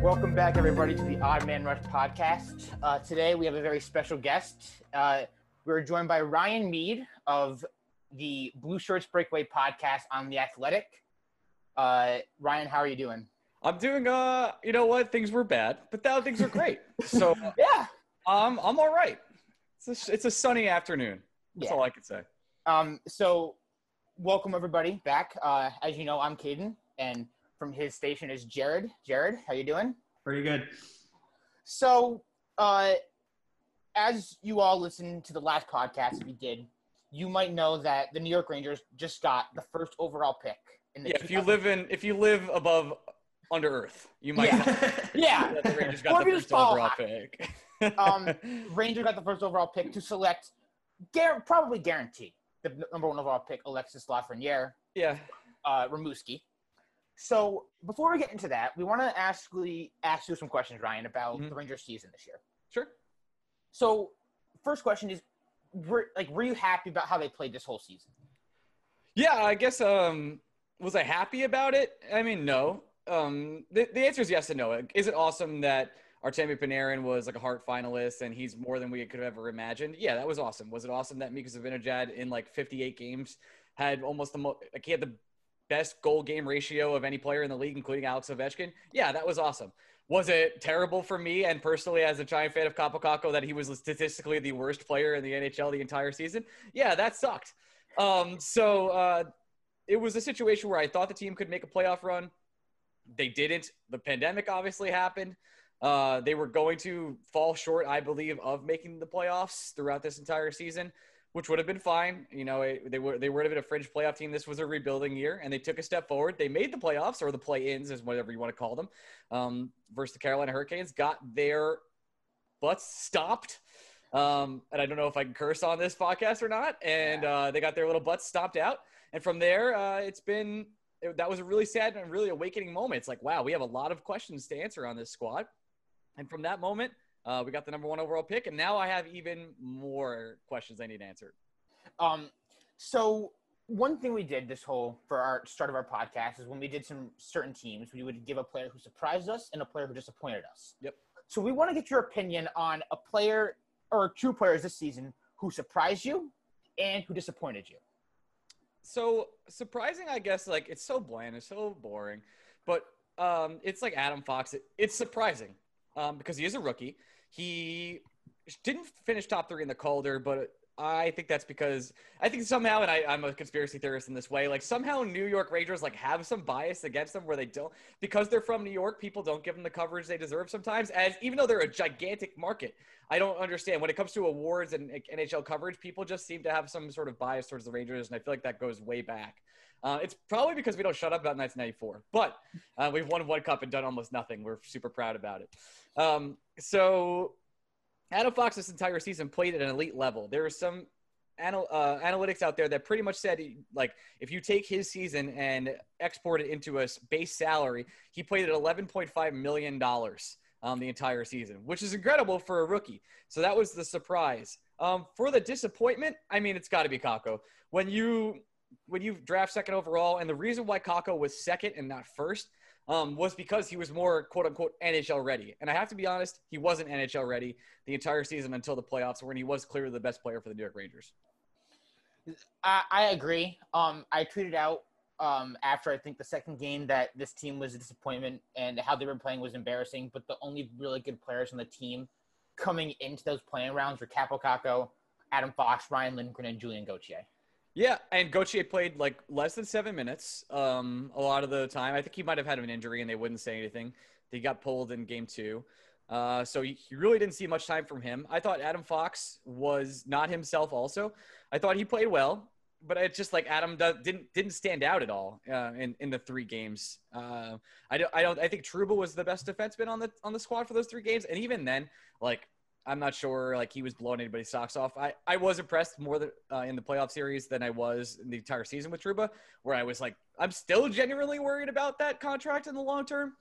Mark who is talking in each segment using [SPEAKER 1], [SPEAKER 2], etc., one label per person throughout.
[SPEAKER 1] Welcome back, everybody, to the Odd Man Rush podcast. Uh, today, we have a very special guest. Uh, we're joined by Ryan Mead of the Blue Shirts Breakaway podcast on The Athletic. Uh, Ryan, how are you doing?
[SPEAKER 2] I'm doing, uh, you know what? Things were bad, but now things are great. So,
[SPEAKER 1] Yeah.
[SPEAKER 2] um, I'm all right. It's a, it's a sunny afternoon. That's
[SPEAKER 1] Yeah.
[SPEAKER 2] all I can say.
[SPEAKER 1] Um, so, welcome, everybody, back. Uh, as you know, I'm Caden, and from his station is Jared. Jared, how you doing?
[SPEAKER 3] Pretty good.
[SPEAKER 1] So, uh, as you all listened to the last podcast we did, you might know that the New York Rangers just got the first overall pick in the
[SPEAKER 2] Yeah, if you live in, if you live above under Earth, you might
[SPEAKER 1] Yeah. yeah,
[SPEAKER 2] the Rangers got the first overall pick.
[SPEAKER 1] um, Rangers got the first overall pick to select, gar- probably guarantee the number one overall pick, Alexis Lafreniere,
[SPEAKER 2] yeah,
[SPEAKER 1] uh, Rimouski. So before we get into that, we want to ask ask you some questions, Ryan, about
[SPEAKER 2] Mhm.
[SPEAKER 1] the Rangers season this year.
[SPEAKER 2] sure.
[SPEAKER 1] So, first question is, were, like, were you happy about how they played this whole season?
[SPEAKER 2] Yeah, I guess. Um, was I happy about it? I mean, no. Um, the, the answer is yes and no. Is it awesome that Artemi Panarin was like a Hart finalist and he's more than we could have ever imagined? Yeah, that was awesome. Was it awesome that Mika Zibanejad in like 58 games had almost the most, like he had the best goal game ratio of any player in the league, including Alex Ovechkin? Yeah, that was awesome. Was it terrible for me and personally as a giant fan of Kaapo Kakko that he was statistically the worst player in the NHL the entire season? Yeah, that sucked. Um, so uh, it was a situation where I thought the team could make a playoff run. They didn't. The pandemic obviously happened. Uh, they were going to fall short, I believe, of making the playoffs throughout this entire season, which would have been fine. You know, it, they were they would have been a fringe playoff team. This was a rebuilding year, and they took a step forward. They made the playoffs or the play-ins, is whatever you want to call them, um, versus the Carolina Hurricanes. Got their butts stopped. Um, and I don't know if I can curse on this podcast or not. And uh, they got their little butts stopped out. And from there, uh, it's been it, that was a really sad and really awakening moment. It's like, wow, we have a lot of questions to answer on this squad. And from that moment, uh, we got the number one overall pick, and now I have even more questions I need answered.
[SPEAKER 1] Um, so one thing we did this whole for our start of our podcast is when we did some certain teams, we would give a player who surprised us and a player who disappointed us.
[SPEAKER 2] Yep.
[SPEAKER 1] So we want to get your opinion on a player or two players this season who surprised you and who disappointed you.
[SPEAKER 2] So surprising, I guess. Like it's so bland, it's so boring, but um, it's like Adam Fox. It, it's surprising um, because he is a rookie. He didn't finish top three in the Calder, but I think that's because I think somehow, and I, I'm a conspiracy theorist in this way, like somehow New York Rangers like have some bias against them where they don't because they're from New York. People don't give them the coverage they deserve sometimes. As even though they're a gigantic market, I don't understand when it comes to awards and NHL coverage. People just seem to have some sort of bias towards the Rangers, and I feel like that goes way back. Uh, it's probably because we don't shut up about 1994, but uh, we've won one cup and done almost nothing. We're super proud about it. Um, so Adam Fox this entire season played at an elite level. There are some anal- uh, analytics out there that pretty much said like if you take his season and export it into a base salary, he played at 11.5 million dollars um, the entire season, which is incredible for a rookie. So that was the surprise. Um, for the disappointment, I mean, it's got to be Kakko. When you when you draft second overall, and the reason why Kakko was second and not first um, was because he was more quote unquote NHL ready. And I have to be honest, he wasn't NHL ready the entire season until the playoffs, when he was clearly the best player for the New York Rangers.
[SPEAKER 1] I, I agree. Um, I tweeted out um, after I think the second game that this team was a disappointment and how they were playing was embarrassing. But the only really good players on the team coming into those playing rounds were Kaapo Kakko, Adam Fox, Ryan Lindgren, and Julian Gauthier.
[SPEAKER 2] Yeah, and Gauthier played like less than seven minutes um, a lot of the time. I think he might have had an injury and they wouldn't say anything. He got pulled in game two. Uh, so you really didn't see much time from him. I thought Adam Fox was not himself. Also, I thought he played well, but it's just like Adam do- didn't didn't stand out at all uh, in in the three games. Uh, I don't I don't I think Trouba was the best defenseman on the on the squad for those three games, and even then, like I'm not sure like he was blowing anybody's socks off. I, I was impressed more than, uh, in the playoff series than I was in the entire season with Trouba, where I was like, I'm still genuinely worried about that contract in the long term.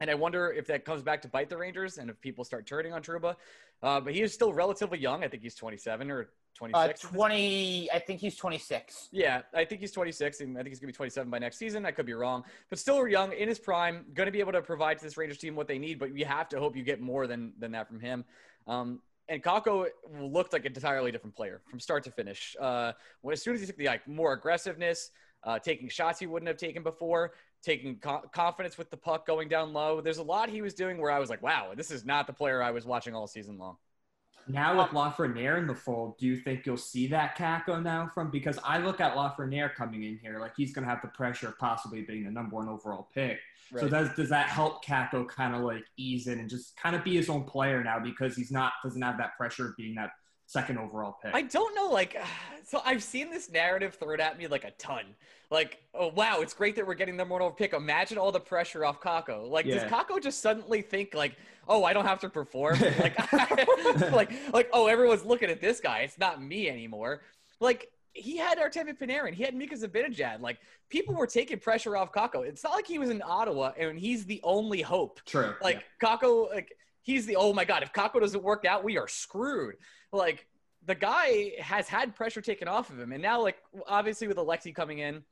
[SPEAKER 2] And I wonder if that comes back to bite the Rangers and if people start turning on Trouba. Uh, but he is still relatively young. I think he's 27 or 26.
[SPEAKER 1] Uh, 20, I think he's 26.
[SPEAKER 2] Yeah, I think he's 26, and I think he's going to be 27 by next season. I could be wrong, but still young in his prime, going to be able to provide to this Rangers team what they need. But you have to hope you get more than than that from him. Um, and Kakko looked like an entirely different player from start to finish. Uh, when as soon as he took the like more aggressiveness, uh, taking shots he wouldn't have taken before, taking co- confidence with the puck going down low. There's a lot he was doing where I was like, wow, this is not the player I was watching all season long.
[SPEAKER 3] Now with Lafreniere in the fold, do you think you'll see that Kakko now from? Because I look at Lafreniere coming in here like he's going to have the pressure of possibly being the number one overall pick. Right. So does does that help Kakko kind of like ease in and just kind of be his own player now because he's not doesn't have that pressure of being that second overall pick.
[SPEAKER 2] I don't know, like, so I've seen this narrative thrown at me like a ton. Like, oh wow, it's great that we're getting the number one pick. Imagine all the pressure off Kakko. Like, yeah. does Kakko just suddenly think like, oh, I don't have to perform? like, like, like, oh, everyone's looking at this guy. It's not me anymore. Like, he had Artemi Panarin. He had Mika Zibanejad. Like people were taking pressure off Kakko. It's not like he was in Ottawa and he's the only hope.
[SPEAKER 3] True.
[SPEAKER 2] Like yeah. Kakko, like he's the oh my god. If Kakko doesn't work out, we are screwed. Like the guy has had pressure taken off of him, and now like obviously with Alexi coming in,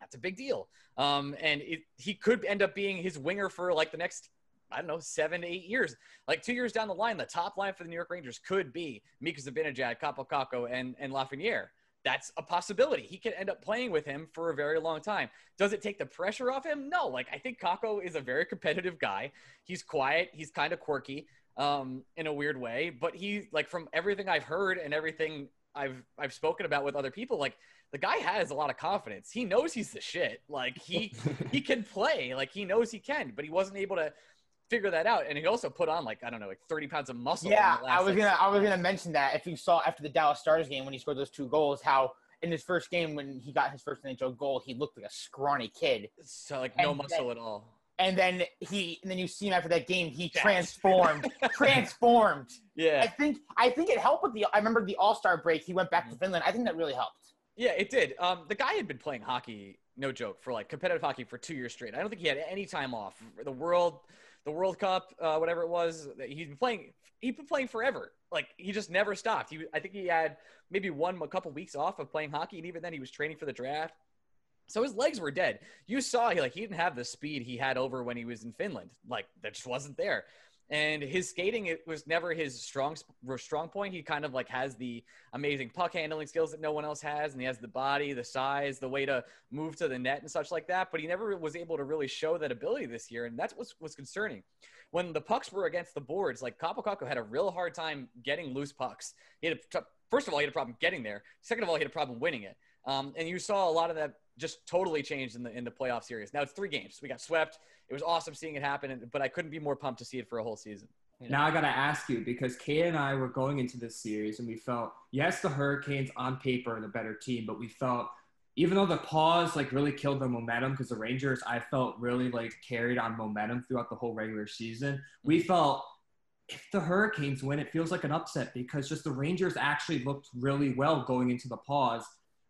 [SPEAKER 2] that's a big deal. Um, and it, he could end up being his winger for like the next I don't know, seven to eight years. Like two years down the line, the top line for the New York Rangers could be Mika Zibanejad, Kaapo Kakko, and, and Lafreniere. That's a possibility. He could end up playing with him for a very long time. Does it take the pressure off him? No. Like I think Kakko is a very competitive guy. He's quiet. He's kind of quirky um, in a weird way. But he, like, from everything I've heard and everything I've I've spoken about with other people, like the guy has a lot of confidence. He knows he's the shit. Like he he can play. Like he knows he can, but he wasn't able to figure that out. And he also put on like I don't know, like thirty pounds of muscle.
[SPEAKER 1] Yeah, I was gonna I was gonna mention that if you saw after the Dallas Stars game when he scored those two goals, how in his first game when he got his first NHL goal, he looked like a scrawny kid.
[SPEAKER 2] So like no and muscle then, at all
[SPEAKER 1] and then he and then you see him after that game he transformed transformed.
[SPEAKER 2] Yeah.
[SPEAKER 1] I think i think it helped with the i remember the all-star break he went back to mm-hmm. finland. I think that really helped.
[SPEAKER 2] Yeah it did. Um the guy had been playing hockey no joke for like competitive hockey for two years straight. I don't think he had any time off. The world the world cup uh, whatever it was he's been playing he's been playing forever. Like he just never stopped. He i think he had maybe one a couple weeks off of playing hockey and even then he was training for the draft so his legs were dead. You saw he like he didn't have the speed he had over when he was in Finland. Like that just wasn't there. And his skating it was never his strong strong point. He kind of like has the amazing puck handling skills that no one else has, and he has the body, the size, the way to move to the net and such like that. But he never was able to really show that ability this year, and that's what was concerning. When the pucks were against the boards, like Kaapo Kakko had a real hard time getting loose pucks. He had a, first of all he had a problem getting there. Second of all, he had a problem winning it. Um, and you saw a lot of that just totally changed in the in the playoff series. Now it's three games. We got swept. It was awesome seeing it happen, but I couldn't be more pumped to see it for a whole season.
[SPEAKER 3] You know? Now I got to ask you because Kay and I were going into this series and we felt yes, the Hurricanes on paper are the better team, but we felt even though the pause like really killed the momentum because the Rangers I felt really like carried on momentum throughout the whole regular season. We mm-hmm. felt if the Hurricanes win, it feels like an upset because just the Rangers actually looked really well going into the pause,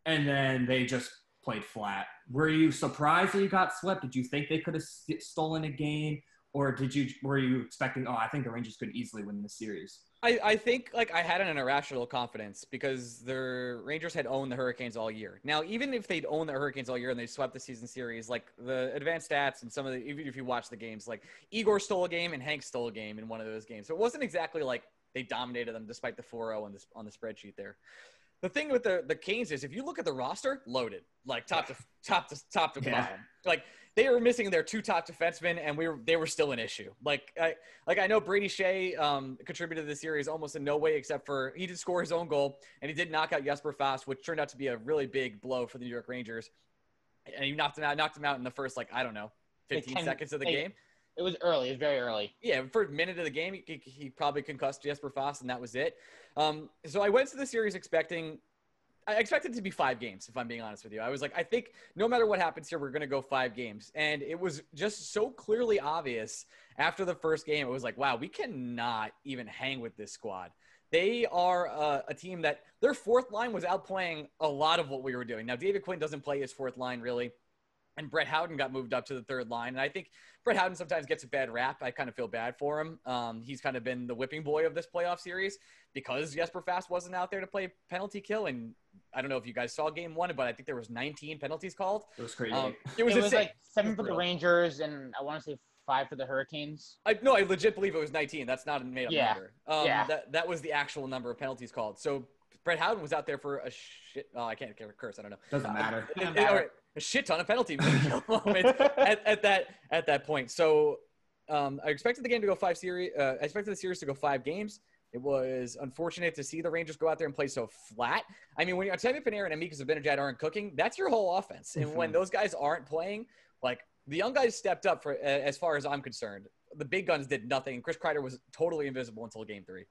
[SPEAKER 3] and then they just played flat. Were you surprised that you got swept? Did you think they could have stolen a game, or did you were you expecting? Oh, I think the Rangers could easily win the series.
[SPEAKER 2] I, I think like I had an irrational confidence because the Rangers had owned the Hurricanes all year. Now, even if they'd owned the Hurricanes all year and they swept the season series, like the advanced stats and some of the even if you watch the games, like Igor stole a game and Hank stole a game in one of those games. So it wasn't exactly like they dominated them despite the 4-0 on this on the spreadsheet there the thing with the the Canes is if you look at the roster, loaded like top to top to top to yeah. bottom. Like they were missing their two top defensemen, and we were they were still an issue. Like I like I know Brady Skjei um, contributed to the series almost in no way except for he did score his own goal and he did knock out Jesper Fast, which turned out to be a really big blow for the New York Rangers. And he knocked him out, knocked him out in the first like I don't know, 15 seconds of the game.
[SPEAKER 1] It was early. It was very early.
[SPEAKER 2] Yeah, for a minute of the game, he, he probably concussed Jesper Fast, and that was it. Um, so I went to the series expecting I expected to be five games, if I'm being honest with you. I was like, I think no matter what happens here, we're going to go five games. And it was just so clearly obvious after the first game. It was like, wow, we cannot even hang with this squad. They are uh, a team that their fourth line was outplaying a lot of what we were doing. Now, David Quinn doesn't play his fourth line really. and Brett Howden got moved up to the third line. And I think Brett Howden sometimes gets a bad rap. I kind of feel bad for him. Um, he's kind of been the whipping boy of this playoff series because Jesper Fast wasn't out there to play penalty kill. And I don't know if you guys saw game one, but I think there was 19 penalties called.
[SPEAKER 3] It was crazy.
[SPEAKER 2] Um,
[SPEAKER 1] It was,
[SPEAKER 2] insane.
[SPEAKER 1] like seven for the Rangers and I want to say five for the Hurricanes.
[SPEAKER 2] I, no, I legit believe it was 19. That's not a made up
[SPEAKER 1] Yeah.
[SPEAKER 2] number. Um,
[SPEAKER 1] Yeah.
[SPEAKER 2] That, that was the actual number of penalties called. So Brett Howden was out there for a shit. Oh, I can't curse. I don't know.
[SPEAKER 3] Doesn't matter.
[SPEAKER 2] It-
[SPEAKER 1] Doesn't
[SPEAKER 2] it-
[SPEAKER 1] matter.
[SPEAKER 2] A shit ton of penalty moments at, at that at that point. So um, I expected the game to go five series. Uh, I expected the series to go five games. It was unfortunate to see the Rangers go out there and play so flat. I mean, when Artemi Panarin and Mika Zibanejad aren't cooking, that's your whole offense. And when
[SPEAKER 3] Mhm.
[SPEAKER 2] those guys aren't playing, like the young guys stepped up for uh, as far as I'm concerned. The big guns did nothing. Chris Kreider was totally invisible until game three.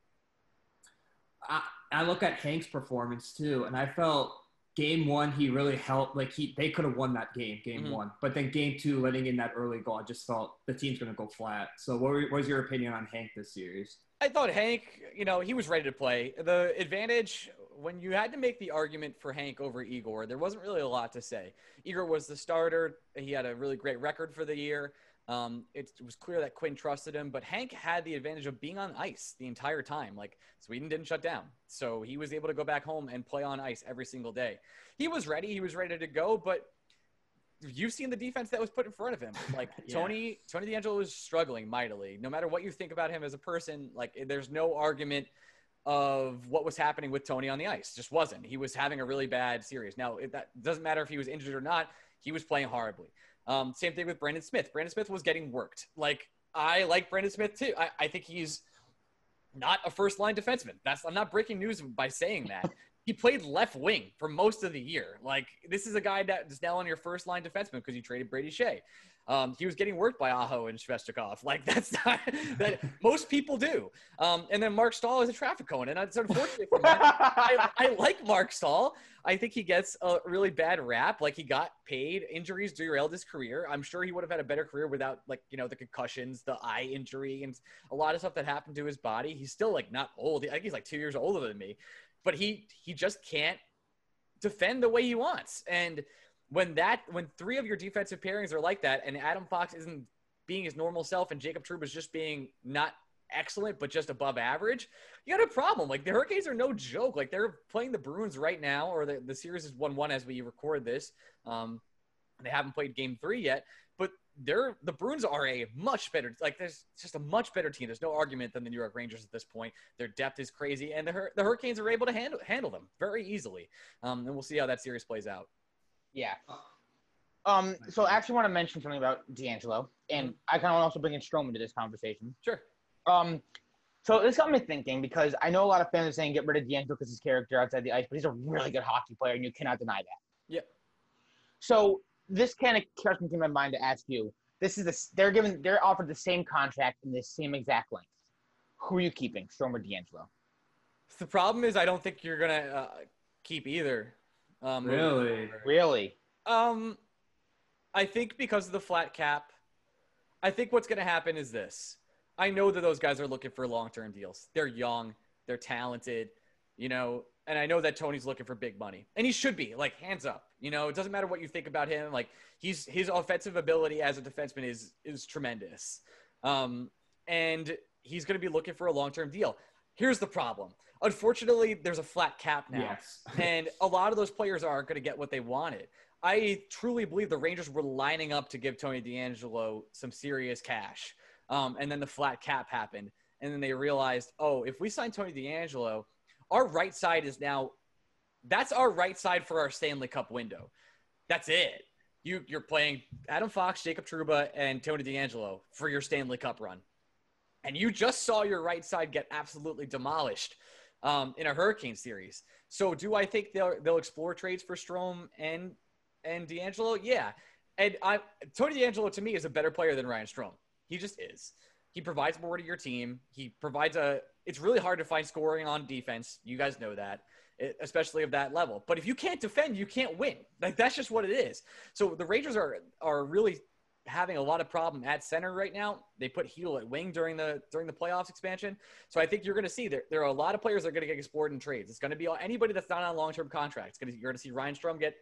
[SPEAKER 3] I, I look at Hank's performance too, and I felt game one he really helped. Like he, they could have won that game, game
[SPEAKER 2] Mhm.
[SPEAKER 3] one. But then game two, letting in that early goal, I just felt the team's going to go flat. So, what, were, what was your opinion on Hank this series?
[SPEAKER 2] I thought Hank, you know, he was ready to play. The advantage when you had to make the argument for Hank over Igor, there wasn't really a lot to say. Igor was the starter. He had a really great record for the year. Um, it was clear that Quinn trusted him, but Hank had the advantage of being on ice the entire time. Like Sweden didn't shut down, so he was able to go back home and play on ice every single day. He was ready. He was ready to go, but you've seen the defense that was put in front of him. Like
[SPEAKER 3] Yeah.
[SPEAKER 2] Tony, Tony DeAngelo was struggling mightily. No matter what you think about him as a person, like there's no argument of what was happening with Tony on the ice. Just wasn't. He was having a really bad series. Now it, that doesn't matter if he was injured or not. He was playing horribly. Um, same thing with Brendan Smith. Brendan Smith was getting worked. Like I like Brendan Smith too. I, I think he's not a first line defenseman. That's I'm not breaking news by saying that. he played left wing for most of the year. Like this is a guy that is now on your first line defenseman because you traded Brady Skjei. Um, he was getting worked by Aho and Svechnikov. Like that's not that most people do. Um, and then Marc Staal is a traffic cone, and that's unfortunate for me. I, I like Marc Staal. I think he gets a really bad rap. Like he got paid. Injuries derailed his career. I'm sure he would have had a better career without like you know the concussions, the eye injury, and a lot of stuff that happened to his body. He's still like not old. I think he's like two years older than me, but he he just can't defend the way he wants. And when that when three of your defensive pairings are like that, and Adam Fox isn't being his normal self, and Jacob Trouba is just being not excellent but just above average, you got a problem. Like the Hurricanes are no joke. Like they're playing the Bruins right now, or the, the series is one one as we record this. Um, they haven't played Game Three yet, but they're the Bruins are a much better. Like there's just a much better team. There's no argument than the New York Rangers at this point. Their depth is crazy, and the the Hurricanes are able to handle handle them very easily. Um, and we'll see how that series plays out.
[SPEAKER 1] Yeah. Um. So I actually want to mention something about DeAngelo, and I kind of want to also bring in Strome into this conversation.
[SPEAKER 2] Sure.
[SPEAKER 1] Um. So this got me thinking because I know a lot of fans are saying get rid of DeAngelo because his character outside the ice, but he's a really good hockey player, and you cannot deny that.
[SPEAKER 2] Yeah.
[SPEAKER 1] So this kind of kept me in my mind to ask you. This is the they're given they're offered the same contract in the same exact length. Who are you keeping, Strome or DeAngelo?
[SPEAKER 2] The problem is, I don't think you're gonna uh, keep either. Um,
[SPEAKER 3] Really?
[SPEAKER 1] Really?
[SPEAKER 2] Um, I think because of the flat cap, I think what's going to happen is this. I know that those guys are looking for long-term deals. They're young, they're talented, you know, and I know that Tony's looking for big money, and he should be. Like hands up, you know. It doesn't matter what you think about him. Like he's his offensive ability as a defenseman is is tremendous, um, and he's going to be looking for a long-term deal. Here's the problem. Unfortunately, there's a flat cap now
[SPEAKER 3] Yes.
[SPEAKER 2] and a lot of those players aren't going to get what they wanted. I truly believe the Rangers were lining up to give Tony DeAngelo some serious cash. Um, and then the flat cap happened. And then they realized, oh, if we sign Tony DeAngelo, our right side is now that's our right side for our Stanley Cup window. That's it. You, you're playing Adam Fox, Jacob Trouba, and Tony DeAngelo for your Stanley Cup run. And you just saw your right side get absolutely demolished um, in a Hurricane series. So do I think they'll they'll explore trades for Strome and and DeAngelo? Yeah. And I Tony DeAngelo to me is a better player than Ryan Strome. He just is. He provides more to your team. He provides a. It's really hard to find scoring on defense. You guys know that, especially of that level. But if you can't defend, you can't win. Like that's just what it is. So the Rangers are are really having a lot of problem at center right now. They put Heal at wing during the during the playoffs expansion. So I think you're going to see there there are a lot of players that are going to get explored in trades. It's going to be anybody that's not on long term contracts. You're going to see Ryan Strome get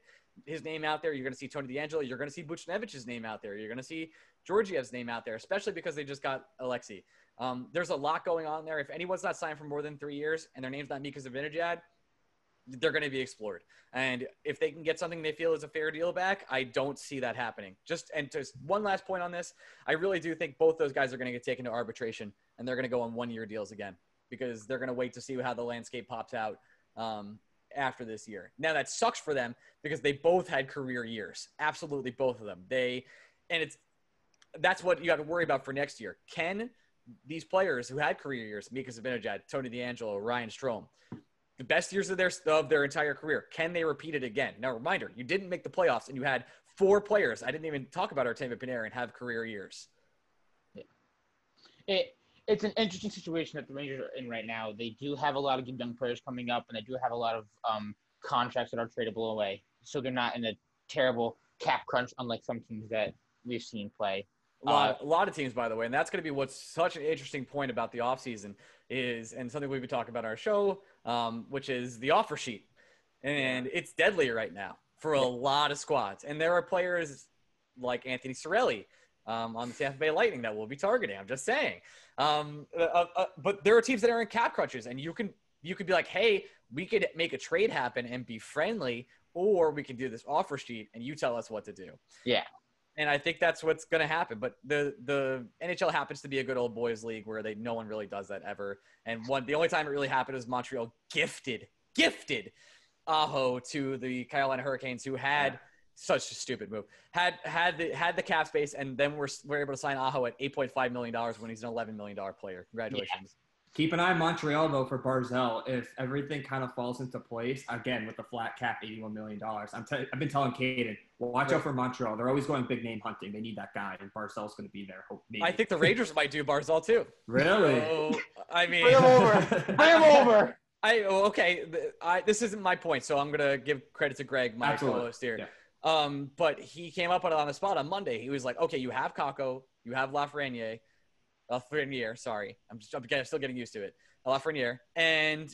[SPEAKER 2] his name out there. You're going to see Tony DeAngelo. You're going to see Buchnevich's name out there. You're going to see Georgiev's name out there, especially because they just got Alexi. Um, there's a lot going on there. If anyone's not signed for more than three years and their name's not Mika Zibanejad, they're going to be explored. And if they can get something they feel is a fair deal back, I don't see that happening. Just and just one last point on this, I really do think both those guys are going to get taken to arbitration and they're going to go on one-year deals again because they're going to wait to see how the landscape pops out um, after this year. Now that sucks for them because they both had career years, absolutely both of them. They and it's that's what you have to worry about for next year. Can these players who had career years, Mika Zibanejad, Tony DeAngelo, Ryan Strome, the best years of their of their entire career, can they repeat it again? Now, reminder: you didn't make the playoffs, and you had four players. I didn't even talk about Artemi Panarin have career years.
[SPEAKER 1] Yeah. It it's an interesting situation that the Rangers are in right now. They do have a lot of good young players coming up, and they do have a lot of um, contracts that are tradable away. So they're not in a terrible cap crunch, unlike some teams that we've seen play.
[SPEAKER 2] A lot, uh, a lot of teams, by the way, and that's going to be what's such an interesting point about the offseason is, and something we've been talking about on our show, um, which is the offer sheet, and it's deadly right now for a lot of squads. And there are players like Anthony Cirelli um, on the Tampa Bay Lightning that we'll be targeting. I'm just saying. Um, uh, uh, uh, but there are teams that are in cap crunches, and you can you could be like, hey, we could make a trade happen and be friendly, or we can do this offer sheet, and you tell us what to do.
[SPEAKER 1] Yeah.
[SPEAKER 2] And I think that's what's going to happen. But the the NHL happens to be a good old boys league where they no one really does that ever. And one the only time it really happened is Montreal gifted gifted Aho to the Carolina Hurricanes, who had. Yeah such a stupid move. Had had the had the cap space, and then we're we're able to sign Aho at eight point five million dollars when he's an eleven million dollar player. Congratulations. Yeah.
[SPEAKER 3] Keep an eye on Montreal though for Barzal. If everything kind of falls into place again with the flat cap, eighty-one million dollars. I'm t- I've been telling Caden, watch out for Montreal. They're always going big name hunting. They need that guy, and Barzal's going to be there. Hope,
[SPEAKER 2] I think the Rangers might do Barzal too.
[SPEAKER 3] Really?
[SPEAKER 2] So, I mean,
[SPEAKER 1] bring him over. Bring him over.
[SPEAKER 2] I oh, okay. I, this isn't my point, so I'm gonna give credit to Greg, my Absolutely. co-host here. Yeah. Um, but he came up on it on the spot on Monday. He was like, okay, you have Kakko, you have Lafreniere, Lafreniere, sorry. I'm, just, I'm still getting used to it. Lafreniere. And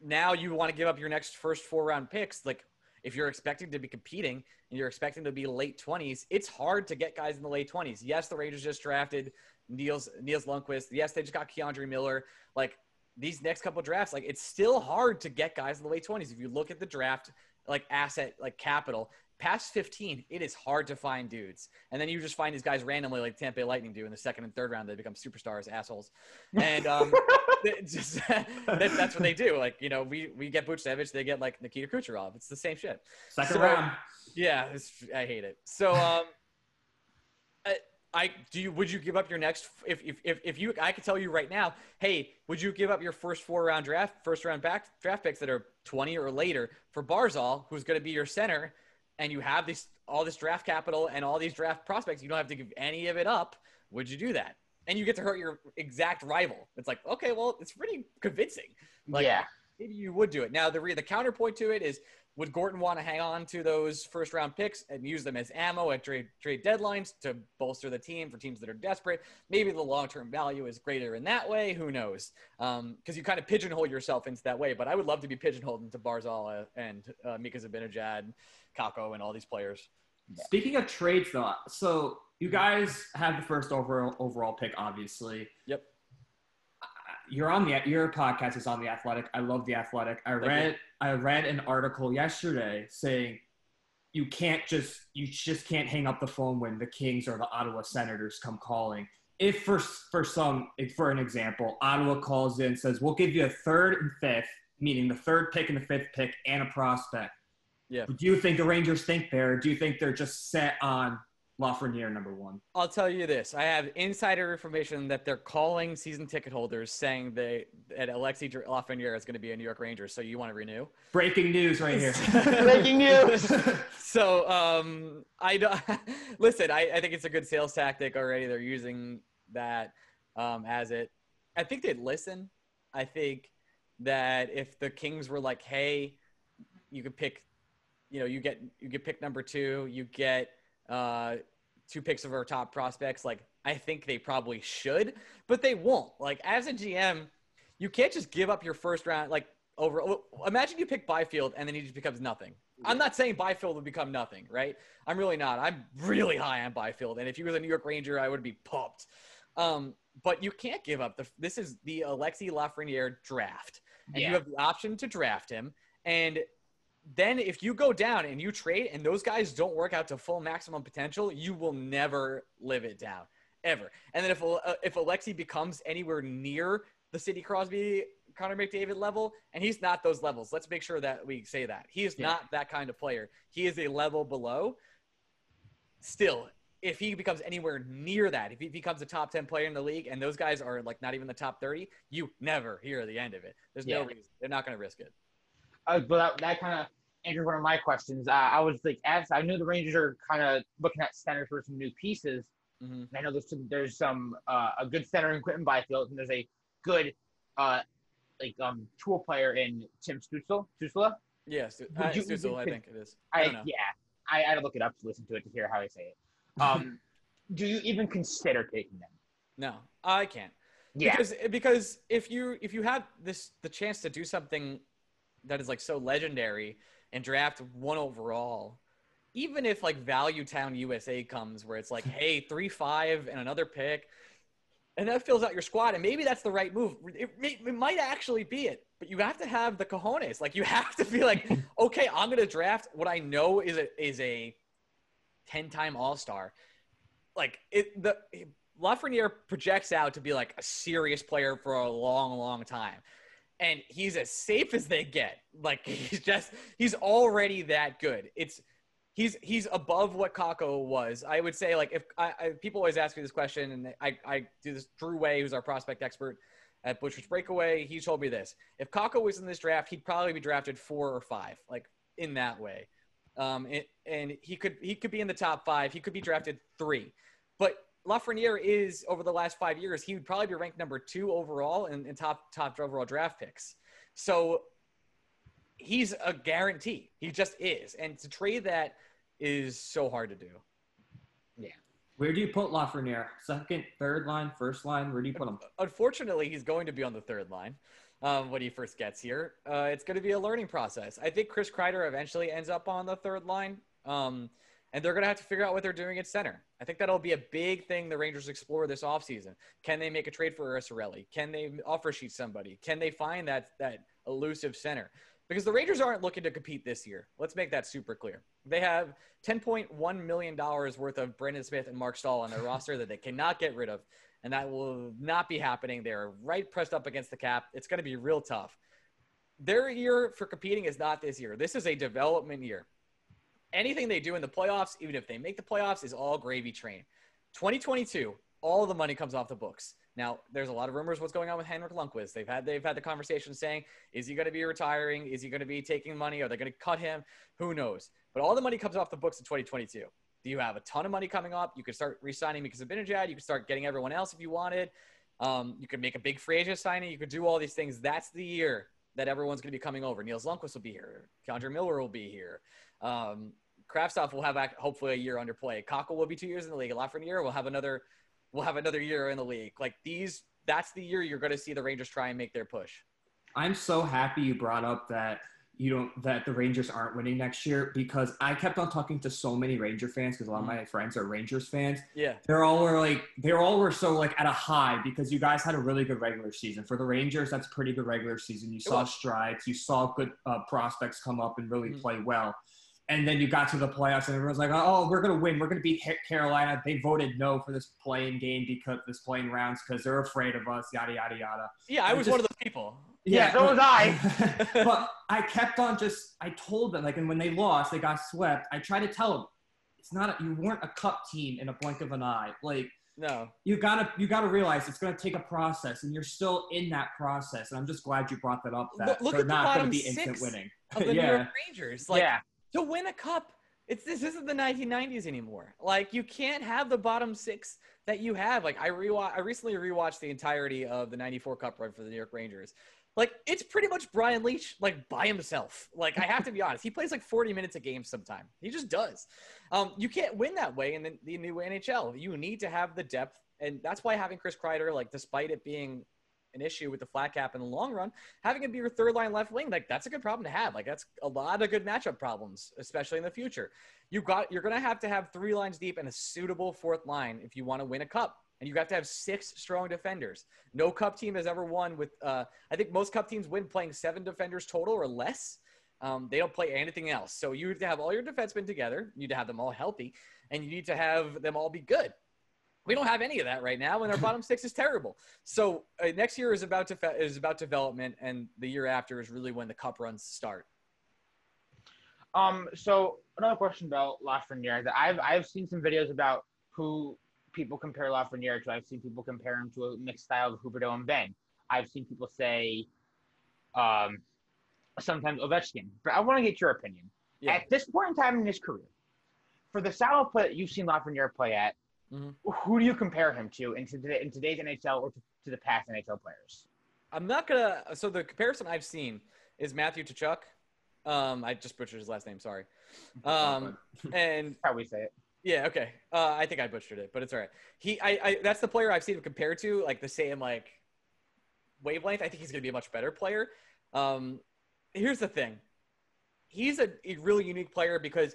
[SPEAKER 2] now you want to give up your next first four round picks. Like, if you're expecting to be competing and you're expecting to be late 20s, it's hard to get guys in the late 20s. Yes, the Rangers just drafted Niels Nils Lundkvist. Yes, they just got K'Andre Miller. Like these next couple drafts, like it's still hard to get guys in the late 20s. If you look at the draft, like asset, like capital, past 15, it is hard to find dudes. And then you just find these guys randomly, like Tampa Bay Lightning do in the second and third round. They become superstars, assholes. And um, just, that, that's what they do. Like, you know, we, we get Buchnevich, they get like Nikita Kucherov. It's the same shit.
[SPEAKER 3] Second so, round.
[SPEAKER 2] Yeah, I hate it. So, um, I, I do you would you give up your next if, if if if you I could tell you right now, hey, would you give up your first four round draft, first round back draft picks that are 20 or later for Barzal, who's going to be your center and you have this all this draft capital and all these draft prospects, you don't have to give any of it up. Would you do that? And you get to hurt your exact rival. It's like, okay, well, it's pretty convincing. Like,
[SPEAKER 1] yeah,
[SPEAKER 2] maybe you would do it. Now, the the counterpoint to it is, would Gorton want to hang on to those first round picks and use them as ammo at trade trade deadlines to bolster the team for teams that are desperate? Maybe the long term value is greater in that way. Who knows? Because um, you kind of pigeonhole yourself into that way. But I would love to be pigeonholed into Barzal and uh, Mika Zibanejad Kakko and all these players.
[SPEAKER 3] Speaking of trades, though, so you mm-hmm. guys have the first overall overall pick, obviously.
[SPEAKER 2] Yep.
[SPEAKER 3] You're on the your podcast is on the Athletic. I love the Athletic. I Thank read you. I read an article yesterday saying you can't just you just can't hang up the phone when the Kings or the Ottawa Senators come calling. If for for some for an example, Ottawa calls in says we'll give you a third and fifth, meaning the third pick and the fifth pick and a prospect
[SPEAKER 2] yeah.
[SPEAKER 3] Do you think the Rangers think there? Do you think they're just set on Lafreniere number one?
[SPEAKER 2] I'll tell you this: I have insider information that they're calling season ticket holders saying they that Alexei Lafreniere is going to be a New York Ranger. So you want to renew?
[SPEAKER 3] Breaking news right here!
[SPEAKER 1] Breaking news.
[SPEAKER 2] so um, I don't listen. I, I think it's a good sales tactic already. They're using that um, as it. I think they'd listen. I think that if the Kings were like, "Hey, you could pick you know, you get you get pick number two, you get uh, two picks of our top prospects. Like I think they probably should, but they won't. Like as a GM, you can't just give up your first round. Like over. Imagine you pick Byfield and then he just becomes nothing. I'm not saying Byfield would become nothing, right? I'm really not. I'm really high on Byfield, and if he was a New York Ranger, I would be pumped. Um, but you can't give up the. This is the Alexi Lafreniere draft, and
[SPEAKER 1] Yeah.
[SPEAKER 2] you have the option to draft him. And then if you go down and you trade, and those guys don't work out to full maximum potential, you will never live it down ever. And then if uh, if Alexi becomes anywhere near the Sidney Crosby, Connor McDavid level, and he's not those levels. Let's make sure that we say that he is
[SPEAKER 1] Yeah.
[SPEAKER 2] not that kind of player. He is a level below. Still, if he becomes anywhere near that, if he becomes a top 10 player in the league and those guys are like not even the top 30, you never hear the end of it. There's no reason. They're not going to risk it.
[SPEAKER 1] Uh, but that, that kind of answered one of my questions. Uh, I was like, as I knew the Rangers are kind of looking at centers for some new pieces.
[SPEAKER 2] hmm
[SPEAKER 1] And I know there's some there's some uh, a good center in Quentin Byfield, and there's a good uh, like um tool player in Tim Stützle. Stützle.
[SPEAKER 2] Yes,
[SPEAKER 1] Would
[SPEAKER 2] uh,
[SPEAKER 1] you
[SPEAKER 2] I think it is.
[SPEAKER 1] I,
[SPEAKER 2] I don't know.
[SPEAKER 1] yeah, I, I had to look it up to listen to it to hear how I say it. Um, do you even consider taking them?
[SPEAKER 2] No, I can't.
[SPEAKER 1] Yeah,
[SPEAKER 2] because because if you if you had this the chance to do something that is like so legendary and draft one overall. Even if like value town usa comes where it's like hey three five and another pick and that fills out your squad and maybe that's the right move. It, it might actually be it but you have to have the cojones. Like you have to be like okay i'm gonna draft what i know is a is a 10 time all-star. Like it the Lafreniere projects out to be like a serious player for a long, long time. And he's as safe as they get. Like he's just he's already that good. It's he's he's above what Kakko was. I would say like if I, I people always ask me this question, and I I do this. Drew Way, who's our prospect expert at Blue Shirts Breakaway, he told me this: if Kakko was in this draft, he'd probably be drafted four or five, like in that way. Um, and he could he could be in the top five. He could be drafted three, but Lafreniere is over the last five years, he would probably be ranked number two overall in, in top top overall draft picks. So he's a guarantee. He just is, and to trade that is so hard to do. Yeah.
[SPEAKER 3] Where do you put Lafreniere? Second, third line, first line? Where do you put him?
[SPEAKER 2] Unfortunately, he's going to be on the third line um, when he first gets here. Uh, it's going to be a learning process. I think Chris Kreider eventually ends up on the third line. Um, and they're going to have to figure out what they're doing at center. I think that'll be a big thing the Rangers explore this offseason. Can they make a trade for Ursorelli? Can they offer sheet somebody? Can they find that that elusive center? Because the Rangers aren't looking to compete this year. Let's make that super clear. They have $10.1 million worth of Brendan Smith and Marc Staal on their roster that they cannot get rid of. And that will not be happening. They're right pressed up against the cap. It's going to be real tough. Their year for competing is not this year. This is a development year anything they do in the playoffs, even if they make the playoffs, is all gravy train. 2022, all the money comes off the books. Now, there's a lot of rumors what's going on with Henrik Lundqvist. They've had they've had the conversation saying, is he going to be retiring? Is he going to be taking money? Are they going to cut him? Who knows? But all the money comes off the books in 2022. Do you have a ton of money coming up? You could start re-signing because of Benajad. You could start getting everyone else if you wanted. Um, you could make a big free agent signing. You could do all these things. That's the year that everyone's going to be coming over. Nils Lundkvist will be here. K'Andre Miller will be here. Um, Kravtsov will have hopefully a year under play. Kakko will be two years in the league. Lafreniere will have another. Will have another year in the league. Like these, that's the year you're going to see the Rangers try and make their push.
[SPEAKER 3] I'm so happy you brought up that you don't that the Rangers aren't winning next year because I kept on talking to so many Ranger fans because a lot of my friends are Rangers fans.
[SPEAKER 2] Yeah,
[SPEAKER 3] They're all were like they're all were so like at a high because you guys had a really good regular season. For the Rangers, that's a pretty good regular season. You saw strides, you saw good uh, prospects come up and really
[SPEAKER 2] Mhm.
[SPEAKER 3] play well. And then you got to the playoffs, and everyone's like, "Oh, we're gonna win. We're gonna beat Ha- Carolina." They voted no for this playing game because this playing rounds because they're afraid of us. Yada yada yada.
[SPEAKER 2] yeah. I
[SPEAKER 3] I
[SPEAKER 2] was
[SPEAKER 3] just-
[SPEAKER 2] one of those people.
[SPEAKER 1] Yeah, so
[SPEAKER 3] but-
[SPEAKER 1] was I.
[SPEAKER 3] but I kept on just I told them like and when they lost, they got swept. I tried to tell them it's not a, you weren't a cup team in a blink of an eye. Like
[SPEAKER 2] No,
[SPEAKER 3] you gotta you gotta realize it's gonna take a process, and you're still in that process. And I'm just glad you brought that up. That
[SPEAKER 2] Look- look
[SPEAKER 3] they're
[SPEAKER 2] at the
[SPEAKER 3] not
[SPEAKER 2] bottom
[SPEAKER 3] gonna be instant
[SPEAKER 2] six
[SPEAKER 3] winning.
[SPEAKER 2] of the New York Rangers. Like
[SPEAKER 1] yeah,
[SPEAKER 2] to win a cup, it's this isn't the 1990s anymore. Like you can't have the bottom six that you have. Like I rewatch, I recently rewatched the entirety of the 94 Cup run for the New York Rangers. Like it's pretty much Brian Leetch like by himself. Like I have to be honest, he plays like 40 minutes a game sometime. He just does. Um, you can't win that way in the, the new NHL. You need to have the depth, and that's why having Chris Kreider, like despite it being an issue with the flat cap in the long run, having him be your third line left wing, like that's a good problem to have. Like that's a lot of good matchup problems, especially in the future. You've got you're gonna have to have three lines deep and a suitable fourth line if you want to win a cup. And you have to have six strong defenders. No cup team has ever won with. Uh, I think most cup teams win playing seven defenders total or less. Um, they don't play anything else. So you need to have all your defensemen together. You need to have them all healthy, and you need to have them all be good. We don't have any of that right now, and our bottom six is terrible. So uh, next year is about to fe- is about development, and the year after is really when the cup runs start.
[SPEAKER 1] Um, so another question about Lafreniere that I've I've seen some videos about who people compare Lafreniere to. I've seen people compare him to a mixed style of Huberdeau and Ben. I've seen people say, um, sometimes Ovechkin. But I want to get your opinion.
[SPEAKER 2] Yeah.
[SPEAKER 1] At this point in time in his career, for the style of play that you've seen Lafreniere play at,
[SPEAKER 2] Mhm.
[SPEAKER 1] who do you compare him to in, today, in today's NHL or to, to the past NHL players?
[SPEAKER 2] I'm not gonna. So the comparison I've seen is Matthew Tkachuk. Um, I just butchered his last name. Sorry. Um, and
[SPEAKER 1] That's how we say it.
[SPEAKER 2] Yeah, okay. Uh, I think I butchered it, but it's all right. He, I, I, that's the player I've seen him compared to, like the same like wavelength. I think he's gonna be a much better player. Um, here's the thing: he's a, a really unique player because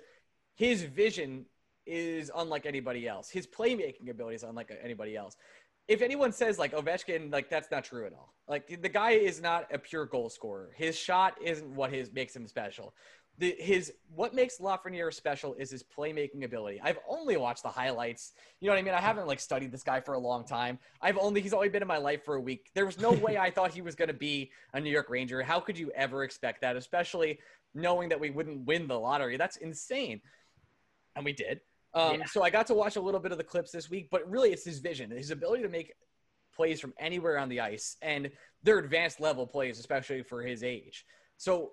[SPEAKER 2] his vision is unlike anybody else. His playmaking ability is unlike anybody else. If anyone says like Ovechkin, like that's not true at all. Like the guy is not a pure goal scorer. His shot isn't what his makes him special the, his what makes Lafreniere special is his playmaking ability. I've only watched the highlights. You know what I mean? I haven't like studied this guy for a long time. I've only he's only been in my life for a week. There was no way I thought he was going to be a New York Ranger. How could you ever expect that? Especially knowing that we wouldn't win the lottery. That's insane. And we did. Um,
[SPEAKER 1] Yeah.
[SPEAKER 2] So I got to watch a little bit of the clips this week, but really it's his vision, his ability to make plays from anywhere on the ice, and they're advanced level plays, especially for his age. So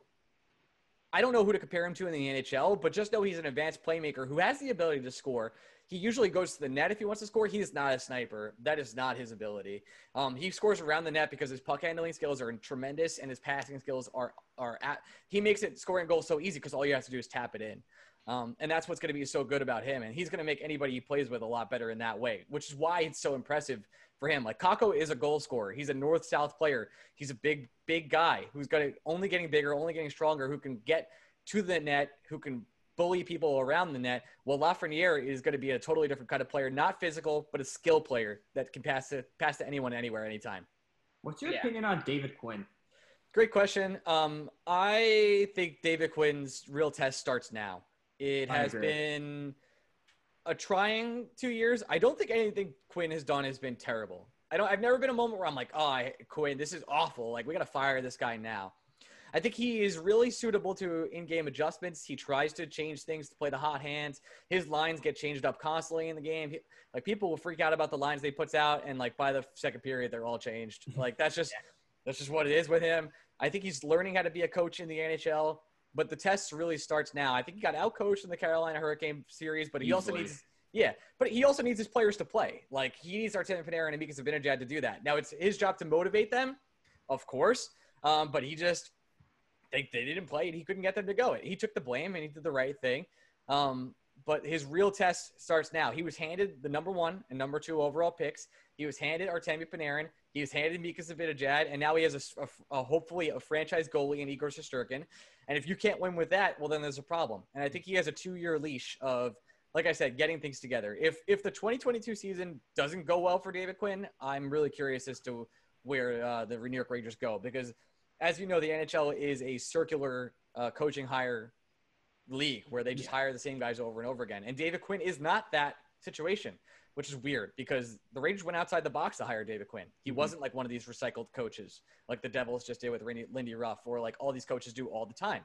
[SPEAKER 2] I don't know who to compare him to in the NHL, but just know he's an advanced playmaker who has the ability to score. He usually goes to the net if he wants to score. He is not a sniper. That is not his ability. Um, he scores around the net because his puck handling skills are tremendous and his passing skills are are at. He makes it scoring goals so easy because all you have to do is tap it in. Um, and that's what's going to be so good about him. And he's going to make anybody he plays with a lot better in that way, which is why it's so impressive for him. Like Kakko is a goal scorer. He's a north south player. He's a big, big guy who's going to only getting bigger, only getting stronger, who can get to the net, who can bully people around the net. Well, Lafreniere is going to be a totally different kind of player, not physical, but a skill player that can pass to pass to anyone, anywhere, anytime.
[SPEAKER 3] What's your
[SPEAKER 1] Yeah.
[SPEAKER 3] opinion on David Quinn?
[SPEAKER 2] Great question. Um, I think David Quinn's real test starts now. It has been a trying two years. I don't think anything Quinn has done has been terrible. I don't. I've never been a moment where I'm like, oh, I, Quinn, this is awful. Like we got to fire this guy now. I think he is really suitable to in-game adjustments. He tries to change things to play the hot hands. His lines get changed up constantly in the game. He- like people will freak out about the lines they puts out, and like by the second period, they're all changed. Like that's just that's just what it is with him. I think he's learning how to be a coach in the NHL, but the test really starts now. I think he got outcoached in the Carolina Hurricane series, but he also needs yeah, but he also needs his players to play. Like he needs Artemi Panarin and Mika Zibanejad to do that. Now it's his job to motivate them, of course, um, but he just they, they didn't play and he couldn't get them to go. He took the blame and he did the right thing. Um, but his real test starts now. He was handed the number one and number two overall picks. He was handed Artemi Panarin. He was handed Mika Zibanejad, and now he has a, a- a- hopefully a franchise goalie in Igor Shesterkin. And if you can't win with that, well, then there's a problem. And I think he has a two-year leash of, like I said, getting things together. If if the 2022 season doesn't go well for David Quinn, I'm really curious as to where uh, the New York Rangers go because, as you know, the NHL is a circular uh, coaching hire league where they just hire the same guys over and over again. And David Quinn is not that situation, which is weird because the Rangers went outside the box to hire David Quinn. He
[SPEAKER 3] Mhm.
[SPEAKER 2] wasn't like one of these recycled coaches like the Devils just did with Lindy, Lindy Ruff or like all these coaches do all the time.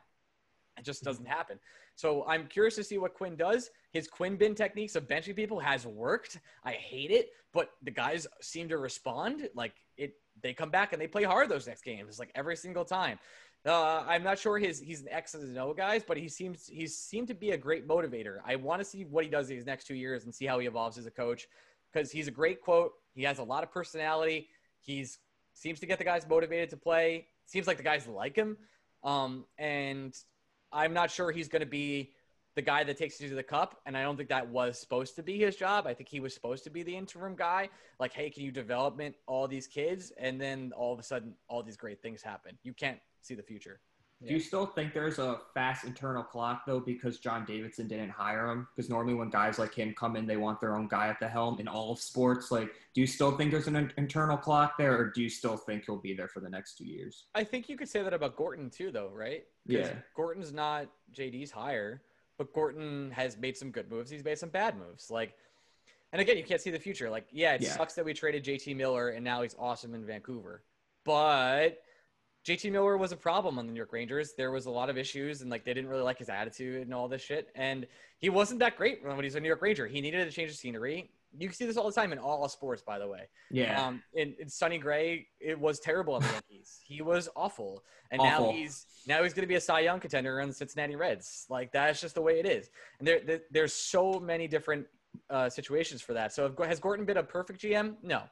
[SPEAKER 2] It just doesn't happen. So I'm curious to see what Quinn does. His Quinn bin techniques of benching people has worked. I hate it, but the guys seem to respond. Like it, they come back and they play hard those next games, like every single time. Uh, I'm not sure his he's an X's and O guys, but he seems he seemed to be a great motivator. I want to see what he does these next two years and see how he evolves as a coach because he's a great quote. He has a lot of personality. He's seems to get the guys motivated to play. Seems like the guys like him. Um, and I'm not sure he's going to be the guy that takes you to the cup. And I don't think that was supposed to be his job. I think he was supposed to be the interim guy. Like, hey, can you development all these kids? And then all of a sudden, all these great things happen. You can't see the future.
[SPEAKER 3] Do you still think there's a fast internal clock though because John Davidson didn't hire him? Because normally when guys like him come in, they want their own guy at the helm in all of sports. Like, do you still think there's an in- internal clock there, or do you still think he'll be there for the next two years?
[SPEAKER 2] I think you could say that about Gorton too, though, right?
[SPEAKER 3] Yeah.
[SPEAKER 2] Gorton's not JD's hire, but Gorton has made some good moves. He's made some bad moves. Like, and again, you can't see the future. Like, yeah, it
[SPEAKER 3] Yeah.
[SPEAKER 2] sucks that we traded JT Miller and now he's awesome in Vancouver, but JT Miller was a problem on the New York Rangers. There was a lot of issues, and like they didn't really like his attitude and all this shit. And he wasn't that great when he was a New York Ranger. He needed a change of scenery. You can see this all the time in all sports, by the way.
[SPEAKER 3] Yeah.
[SPEAKER 2] Um, in, in Sonny Gray, it was terrible on the Yankees. he was awful, and
[SPEAKER 3] Awful.
[SPEAKER 2] now he's now he's going to be a Cy Young contender on the Cincinnati Reds. Like that's just the way it is. And there, there there's so many different uh, situations for that. So has Gorton been a perfect GM? No,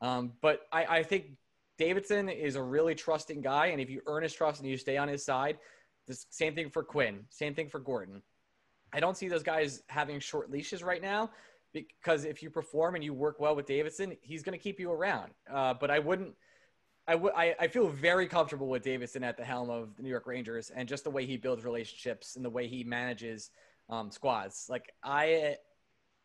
[SPEAKER 2] um, but I, I think Davidson is a really trusting guy, and if you earn his trust and you stay on his side, the same thing for Quinn, same thing for Gorton. I don't see those guys having short leashes right now because if you perform and you work well with Davidson, he's going to keep you around. Uh, but I wouldn't. I would. I, I feel very comfortable with Davidson at the helm of the New York Rangers and just the way he builds relationships and the way he manages um, squads. Like I,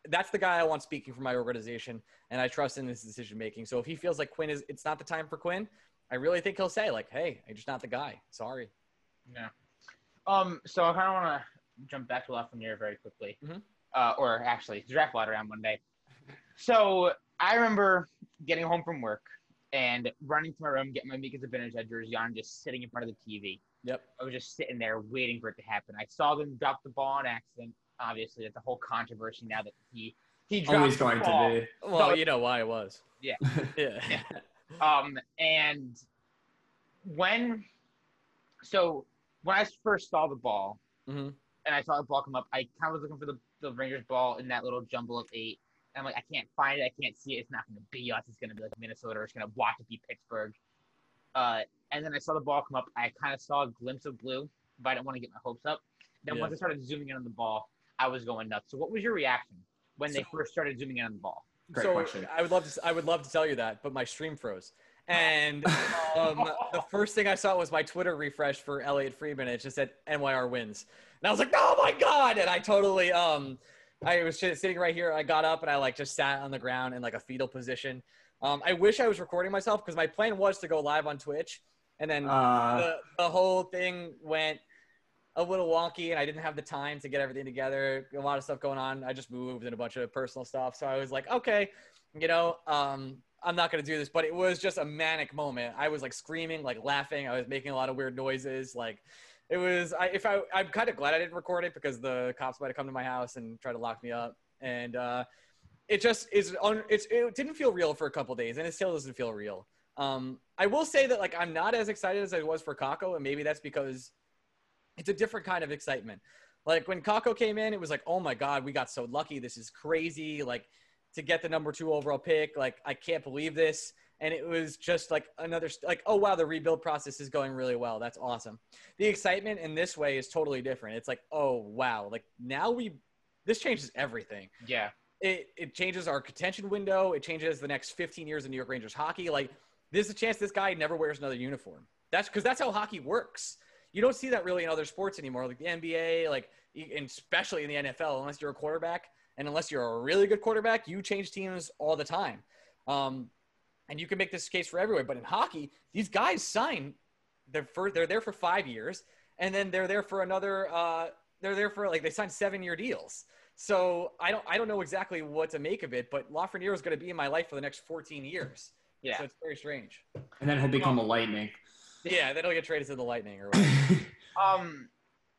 [SPEAKER 2] that's the guy I want speaking for my organization, and I trust in his decision making. So if he feels like Quinn is, it's not the time for Quinn. I really think he'll say like, "Hey, I'm just not the guy. Sorry."
[SPEAKER 1] Yeah. Um. So I kind of want to jump back to Lafreniere very quickly.
[SPEAKER 2] Mhm.
[SPEAKER 1] Uh, or actually, draft lottery on Monday. So I remember getting home from work and running to my room, getting my Mika Zibanejad jersey on, just sitting in front of the TV.
[SPEAKER 2] Yep.
[SPEAKER 1] I was just sitting there waiting for it to happen. I saw them drop the ball on accident. Obviously, that's a whole controversy now that he he dropped
[SPEAKER 3] Always
[SPEAKER 1] the
[SPEAKER 3] going
[SPEAKER 1] ball.
[SPEAKER 3] to be.
[SPEAKER 2] Well,
[SPEAKER 1] So-
[SPEAKER 2] you know why it was.
[SPEAKER 1] Yeah.
[SPEAKER 2] Yeah.
[SPEAKER 1] Um, and when, so when I first saw the ball
[SPEAKER 2] hmm
[SPEAKER 1] and I saw the ball come up, I kind of was looking for the, the Rangers ball in that little jumble of eight. And I'm like, I can't find it. I can't see it. It's not going to be us. It's going to be like Minnesota or it's going to watch it be Pittsburgh. Uh, and then I saw the ball come up. I kind of saw a glimpse of blue, but I didn't want to get my hopes up. Then
[SPEAKER 2] Yeah.
[SPEAKER 1] once I started zooming in on the ball, I was going nuts. So what was your reaction when they first started zooming in on the ball?
[SPEAKER 3] Great
[SPEAKER 2] so
[SPEAKER 3] question.
[SPEAKER 2] I would love to. I would love to tell you that, but my stream froze. And um, the first thing I saw was my Twitter refresh for Elliotte Friedman. and It just said NYR wins, and I was like, "Oh my god!" And I totally, um, I was sitting right here. I got up and I like just sat on the ground in like a fetal position. Um, I wish I was recording myself because my plan was to go live on Twitch, and then
[SPEAKER 3] Uh,
[SPEAKER 2] the, the whole thing went a little wonky and I didn't have the time to get everything together. A lot of stuff going on. I just moved and a bunch of personal stuff. So I was like, okay, you know, um, I'm not going to do this, but it was just a manic moment. I was like screaming, like laughing. I was making a lot of weird noises. Like it was, I, if I, I'm kind of glad I didn't record it because the cops might have come to my house and try to lock me up. And, uh, it just is on it's it didn't feel real for a couple days and it still doesn't feel real um i will say that like i'm not as excited as i was for Kakko and maybe that's because it's a different kind of excitement like when Kakko came in it was like oh my god we got so lucky this is crazy like to get the number two overall pick like i can't believe this and it was just like another like oh wow the rebuild process is going really well that's awesome the excitement in this way is totally different it's like oh wow like now we this changes everything
[SPEAKER 1] Yeah.
[SPEAKER 2] it, it changes our contention window. It changes the next 15 years of New York Rangers hockey. Like, there's a chance this guy never wears another uniform. That's because that's how hockey works. You don't see that really in other sports anymore, like the NBA, like especially in the NFL. Unless you're a quarterback, and unless you're a really good quarterback, you change teams all the time. Um, and you can make this case for everywhere. But in hockey, these guys sign. They're for they're there for five years, and then they're there for another. Uh, they're there for like they sign seven year deals. So I don't I don't know exactly what to make of it, but Lafreniere is going to be in my life for the next 14 years.
[SPEAKER 1] Yeah.
[SPEAKER 2] So it's very strange.
[SPEAKER 3] and then he'll become a lightning.
[SPEAKER 2] Yeah, then he'll get traded to the Lightning or whatever.
[SPEAKER 1] Um,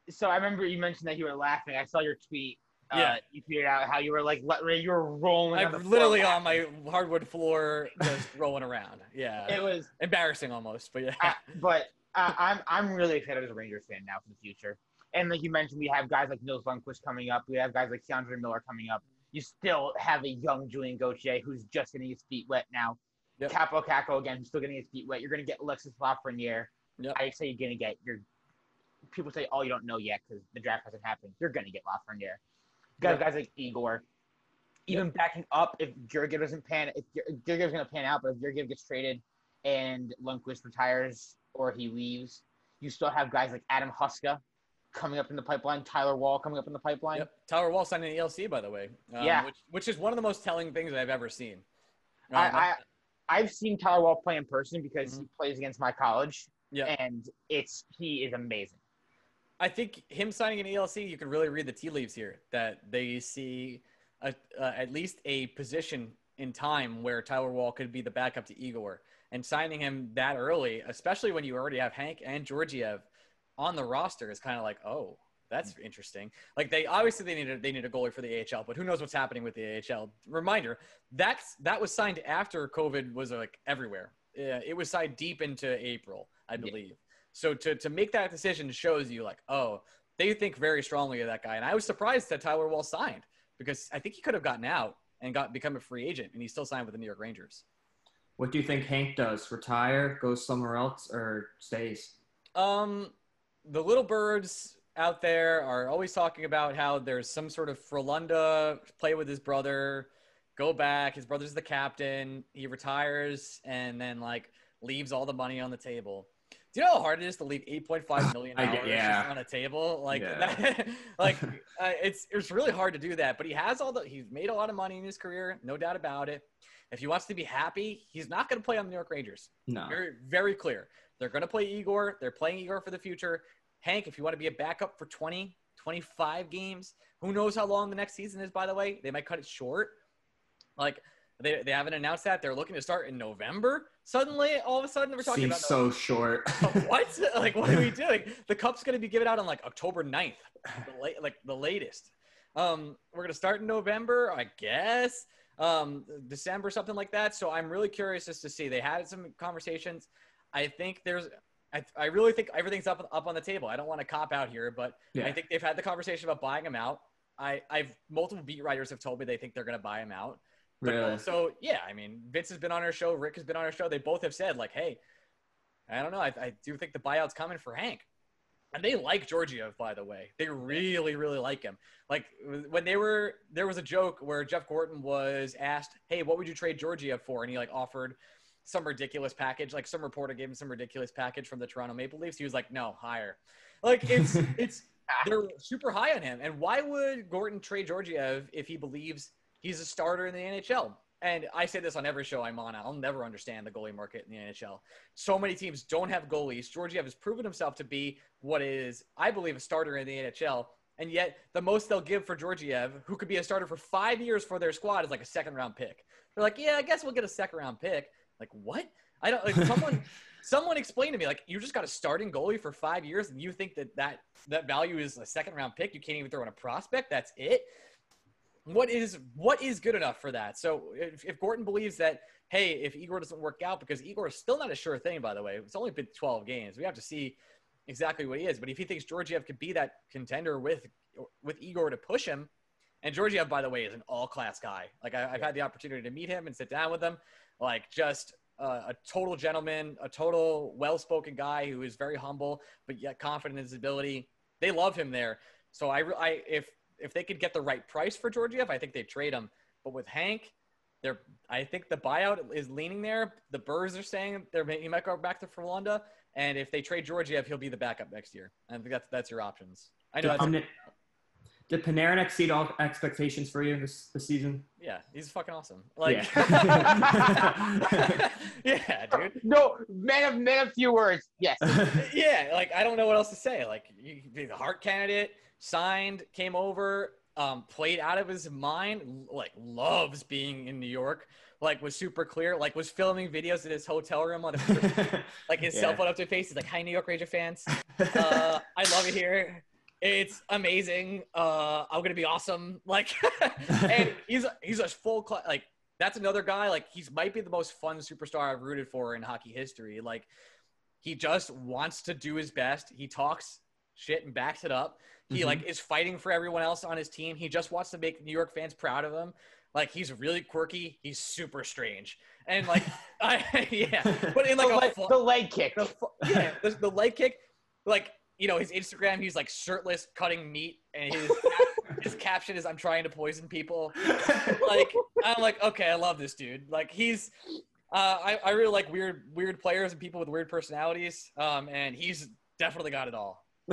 [SPEAKER 1] so I remember you mentioned that you were laughing. I saw your tweet. Uh,
[SPEAKER 2] Yeah.
[SPEAKER 1] You tweeted out how you were like, let- you were rolling.
[SPEAKER 2] I'm
[SPEAKER 1] floor
[SPEAKER 2] literally on my hardwood floor, just rolling around. Yeah,
[SPEAKER 1] It was,
[SPEAKER 2] embarrassing almost, but yeah.
[SPEAKER 1] uh, but uh, I'm I'm really excited as a Rangers fan now for the future. And like you mentioned, we have guys like Nils Lundkvist coming up. We have guys like K'Andre Miller coming up. You still have a young Julien Gauthier who's just getting his feet wet now.
[SPEAKER 2] Yep.
[SPEAKER 1] Kaapo Kakko again, who's still getting his feet wet. You're gonna get Alexis Lafreniere.
[SPEAKER 2] Yep.
[SPEAKER 1] I say you're gonna get your people say, "Oh, you don't know yet because the draft hasn't happened." You're gonna get Lafreniere. Guys,
[SPEAKER 2] Yeah.
[SPEAKER 1] guys like Igor, even backing up if Georgiev doesn't pan, if Georgiev's gonna pan out, but if Georgiev gets traded and Lundqvist retires or he leaves, you still have guys like Adam Huska coming up in the pipeline, Tyler Wall coming up in the pipeline.
[SPEAKER 2] Yep. Tyler Wall signed an ELC, by the way. um,
[SPEAKER 1] Yeah.
[SPEAKER 2] Which, which is one of the most telling things I've ever seen. Um,
[SPEAKER 1] I, I I've seen Tyler Wall play in person because
[SPEAKER 2] Mhm.
[SPEAKER 1] he plays against my college,
[SPEAKER 2] Yeah.
[SPEAKER 1] and it's he is amazing.
[SPEAKER 2] I think him signing an ELC, you can really read the tea leaves here that they see a, uh, at least a position in time where Tyler Wall could be the backup to Igor. And signing him that early, especially when you already have Hank and Georgiev on the roster, is kind of like, oh, that's interesting. Like they obviously they need a, they need a goalie for the AHL, but who knows what's happening with the AHL? Reminder that's that was signed after COVID was like everywhere. Yeah, it was signed deep into April, I
[SPEAKER 1] Yeah.
[SPEAKER 2] believe. So to to make that decision shows you like, oh, they think very strongly of that guy. And I was surprised that Tyler Wall signed because I think he could have gotten out and got become a free agent, and he still signed with the New York Rangers.
[SPEAKER 3] What do you think Hank does? Retire, goes somewhere else, or stays?
[SPEAKER 2] Um, the little birds out there are always talking about how there's some sort of Frolunda play with his brother, go back. His brother's the captain. He retires and then like leaves all the money on the table. Do you know how hard it is to leave 8.5 million dollars
[SPEAKER 3] yeah.
[SPEAKER 2] on a table? Like
[SPEAKER 3] Yeah.
[SPEAKER 2] that, like uh, it's it's really hard to do that. But he has all the he's made a lot of money in his career, no doubt about it. If he wants to be happy, he's not going to play on the New York Rangers.
[SPEAKER 3] No.
[SPEAKER 2] Very, very clear. They're going to play Igor. They're playing Igor for the future. Hank, if you want to be a backup for 20, 25 games, who knows how long the next season is, by the way? They might cut it short. Like, they, they haven't announced that. They're looking to start in November. Suddenly, all of a sudden, we're talking
[SPEAKER 3] Seems
[SPEAKER 2] about
[SPEAKER 3] so short.
[SPEAKER 2] what? Like, what are we doing? The cup's going to be given out on like October 9th, the late, like the latest. Um, we're going to start in November, I guess, um, December, something like that. So I'm really curious as to see. They had some conversations. I think there's, I, I really think everything's up up on the table. I don't want to cop out here, but
[SPEAKER 3] Yeah.
[SPEAKER 2] I think they've had the conversation about buying him out. I, I've multiple beat writers have told me they think they're going to buy him out. But
[SPEAKER 3] really?
[SPEAKER 2] also, yeah, I mean, Vince has been on our show. Rick has been on our show. They both have said, like, hey, I don't know. I, I do think the buyout's coming for Hank. And they like Georgiev, by the way. They really, really like him. Like when they were, there was a joke where Jeff Gorton was asked, "Hey, what would you trade Georgiev for?" And he like offered some ridiculous package. Like some reporter gave him some ridiculous package from the Toronto Maple Leafs. He was like, "No, higher." Like it's it's they're super high on him. And why would Gorton trade Georgiev if he believes he's a starter in the NHL? And I say this on every show I'm on. I'll never understand the goalie market in the NHL. So many teams don't have goalies. Georgiev has proven himself to be what is, I believe, a starter in the NHL. And yet, the most they'll give for Georgiev, who could be a starter for five years for their squad, is like a second round pick. They're like, yeah, I guess we'll get a second round pick. Like, what? I don't like someone. someone explain to me, like, you just got a starting goalie for five years, and you think that that that value is a second round pick? You can't even throw in a prospect. That's it. What is what is good enough for that? So if, if Gorton believes that, hey, if Igor doesn't work out, because Igor is still not a sure thing, by the way, it's only been 12 games. We have to see exactly what he is. But if he thinks Georgiev could be that contender with with Igor to push him, and Georgiev, by the way, is an all class guy. Like I, I've had the opportunity to meet him and sit down with him. Like just uh, a total gentleman, a total well spoken guy who is very humble but yet confident in his ability. They love him there. So I, I if if they could get the right price for Georgiev, I think they'd trade him. But with Hank, they're I think the buyout is leaning there. The Burrs are saying they're he might go back to Frolunda, and if they trade Georgiev, he'll be the backup next year. I think that's that's your options. I know.
[SPEAKER 3] Pan- did Panarin exceed all expectations for you this, this season?
[SPEAKER 2] yeah, he's fucking awesome. Like,
[SPEAKER 3] Yeah.
[SPEAKER 2] yeah, dude.
[SPEAKER 1] No, man of man of few words. Yes.
[SPEAKER 2] yeah, like I don't know what else to say. Like you, the heart candidate signed, came over, um, played out of his mind. Like loves being in New York. Like was super clear. Like was filming videos at his hotel room on his like his cell
[SPEAKER 3] Yeah.
[SPEAKER 2] phone up to his face. He's like, "Hi, New York Ranger fans. Uh, I love it here. It's amazing. Uh, I'm gonna be awesome." Like, and he's he's a full cla like that's another guy like he's might be the most fun superstar I've rooted for in hockey history. Like he just wants to do his best. He talks shit and backs it up. He
[SPEAKER 3] Mhm.
[SPEAKER 2] like is fighting for everyone else on his team. He just wants to make New York fans proud of him. Like he's really quirky. He's super strange. And like I yeah, but in like
[SPEAKER 1] the,
[SPEAKER 2] a
[SPEAKER 1] leg, the leg kick.
[SPEAKER 2] the yeah, the, the leg kick, like you know his Instagram. He's like shirtless, cutting meat, and his his caption is "I'm trying to poison people." Like I'm like, okay, I love this dude. Like he's. Uh, I, I really like weird weird players and people with weird personalities, um, and he's definitely got it all.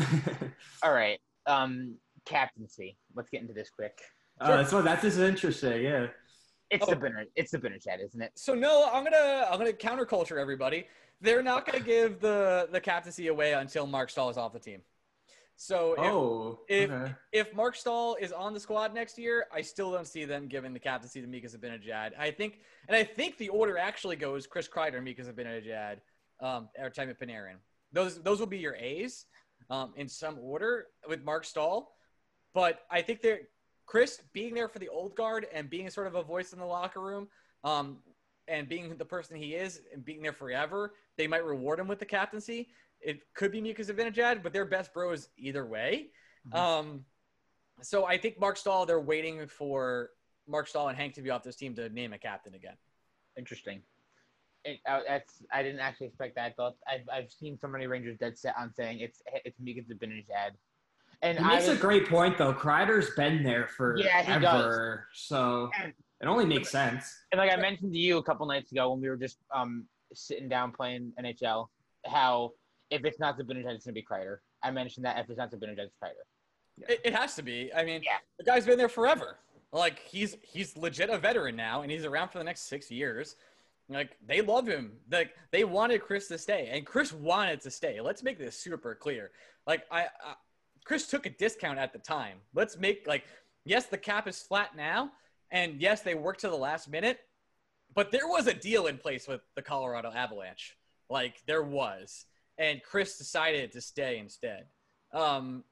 [SPEAKER 1] All right. Um, captaincy. Let's get into this quick.
[SPEAKER 3] Oh, that's what that's just interesting. Yeah.
[SPEAKER 1] It's
[SPEAKER 2] Oh.
[SPEAKER 1] the Binner. It's the Binner chat, isn't it?
[SPEAKER 2] So no, I'm gonna I'm gonna counterculture everybody. They're not gonna give the the captaincy away until Marc Staal is off the team. So if,
[SPEAKER 3] Oh.
[SPEAKER 2] if-
[SPEAKER 3] okay.
[SPEAKER 2] if Marc Staal is on the squad next year, I still don't see them giving the captaincy to Mika Zibanejad. I think, and I think the order actually goes Chris Kreider, Mika Zibanejad, um, Artemi Panarin. Those those will be your A's um, in some order with Marc Staal. But I think that Chris being there for the old guard and being sort of a voice in the locker room, um, and being the person he is and being there forever, they might reward him with the captaincy. It could be Mika Zibanejad, but they're best bros either way.
[SPEAKER 1] Mhm.
[SPEAKER 2] Um, so I think Marc Staal, they're waiting for Marc Staal and Hank to be off this team to name a captain again.
[SPEAKER 1] Interesting. It, uh, that's I didn't actually expect that. I thought I've, I've seen so many Rangers dead set on saying it's it's Mika Zibanejad, and
[SPEAKER 3] He
[SPEAKER 1] I
[SPEAKER 3] makes
[SPEAKER 1] was,
[SPEAKER 3] a great point though. Kreider's been there for
[SPEAKER 1] Yeah, he
[SPEAKER 3] ever, so
[SPEAKER 1] And-
[SPEAKER 3] it only makes sense.
[SPEAKER 1] and like I mentioned to you a couple nights ago when we were just um sitting down playing NHL, how if it's not Zibanejad, it's gonna be Kreider. I mentioned that if it's not Zibanejad, it's Kreider.
[SPEAKER 2] It, it has to be. I mean,
[SPEAKER 1] Yeah.
[SPEAKER 2] the guy's been there forever. Like he's he's legit a veteran now, and he's around for the next six years. Like they love him. Like they wanted Chris to stay, and Chris wanted to stay. Let's make this super clear. Like I, I Chris took a discount at the time. Let's make like yes, the cap is flat now, and yes, they worked to the last minute, but there was a deal in place with the Colorado Avalanche. Like there was, and Chris decided to stay instead. Um,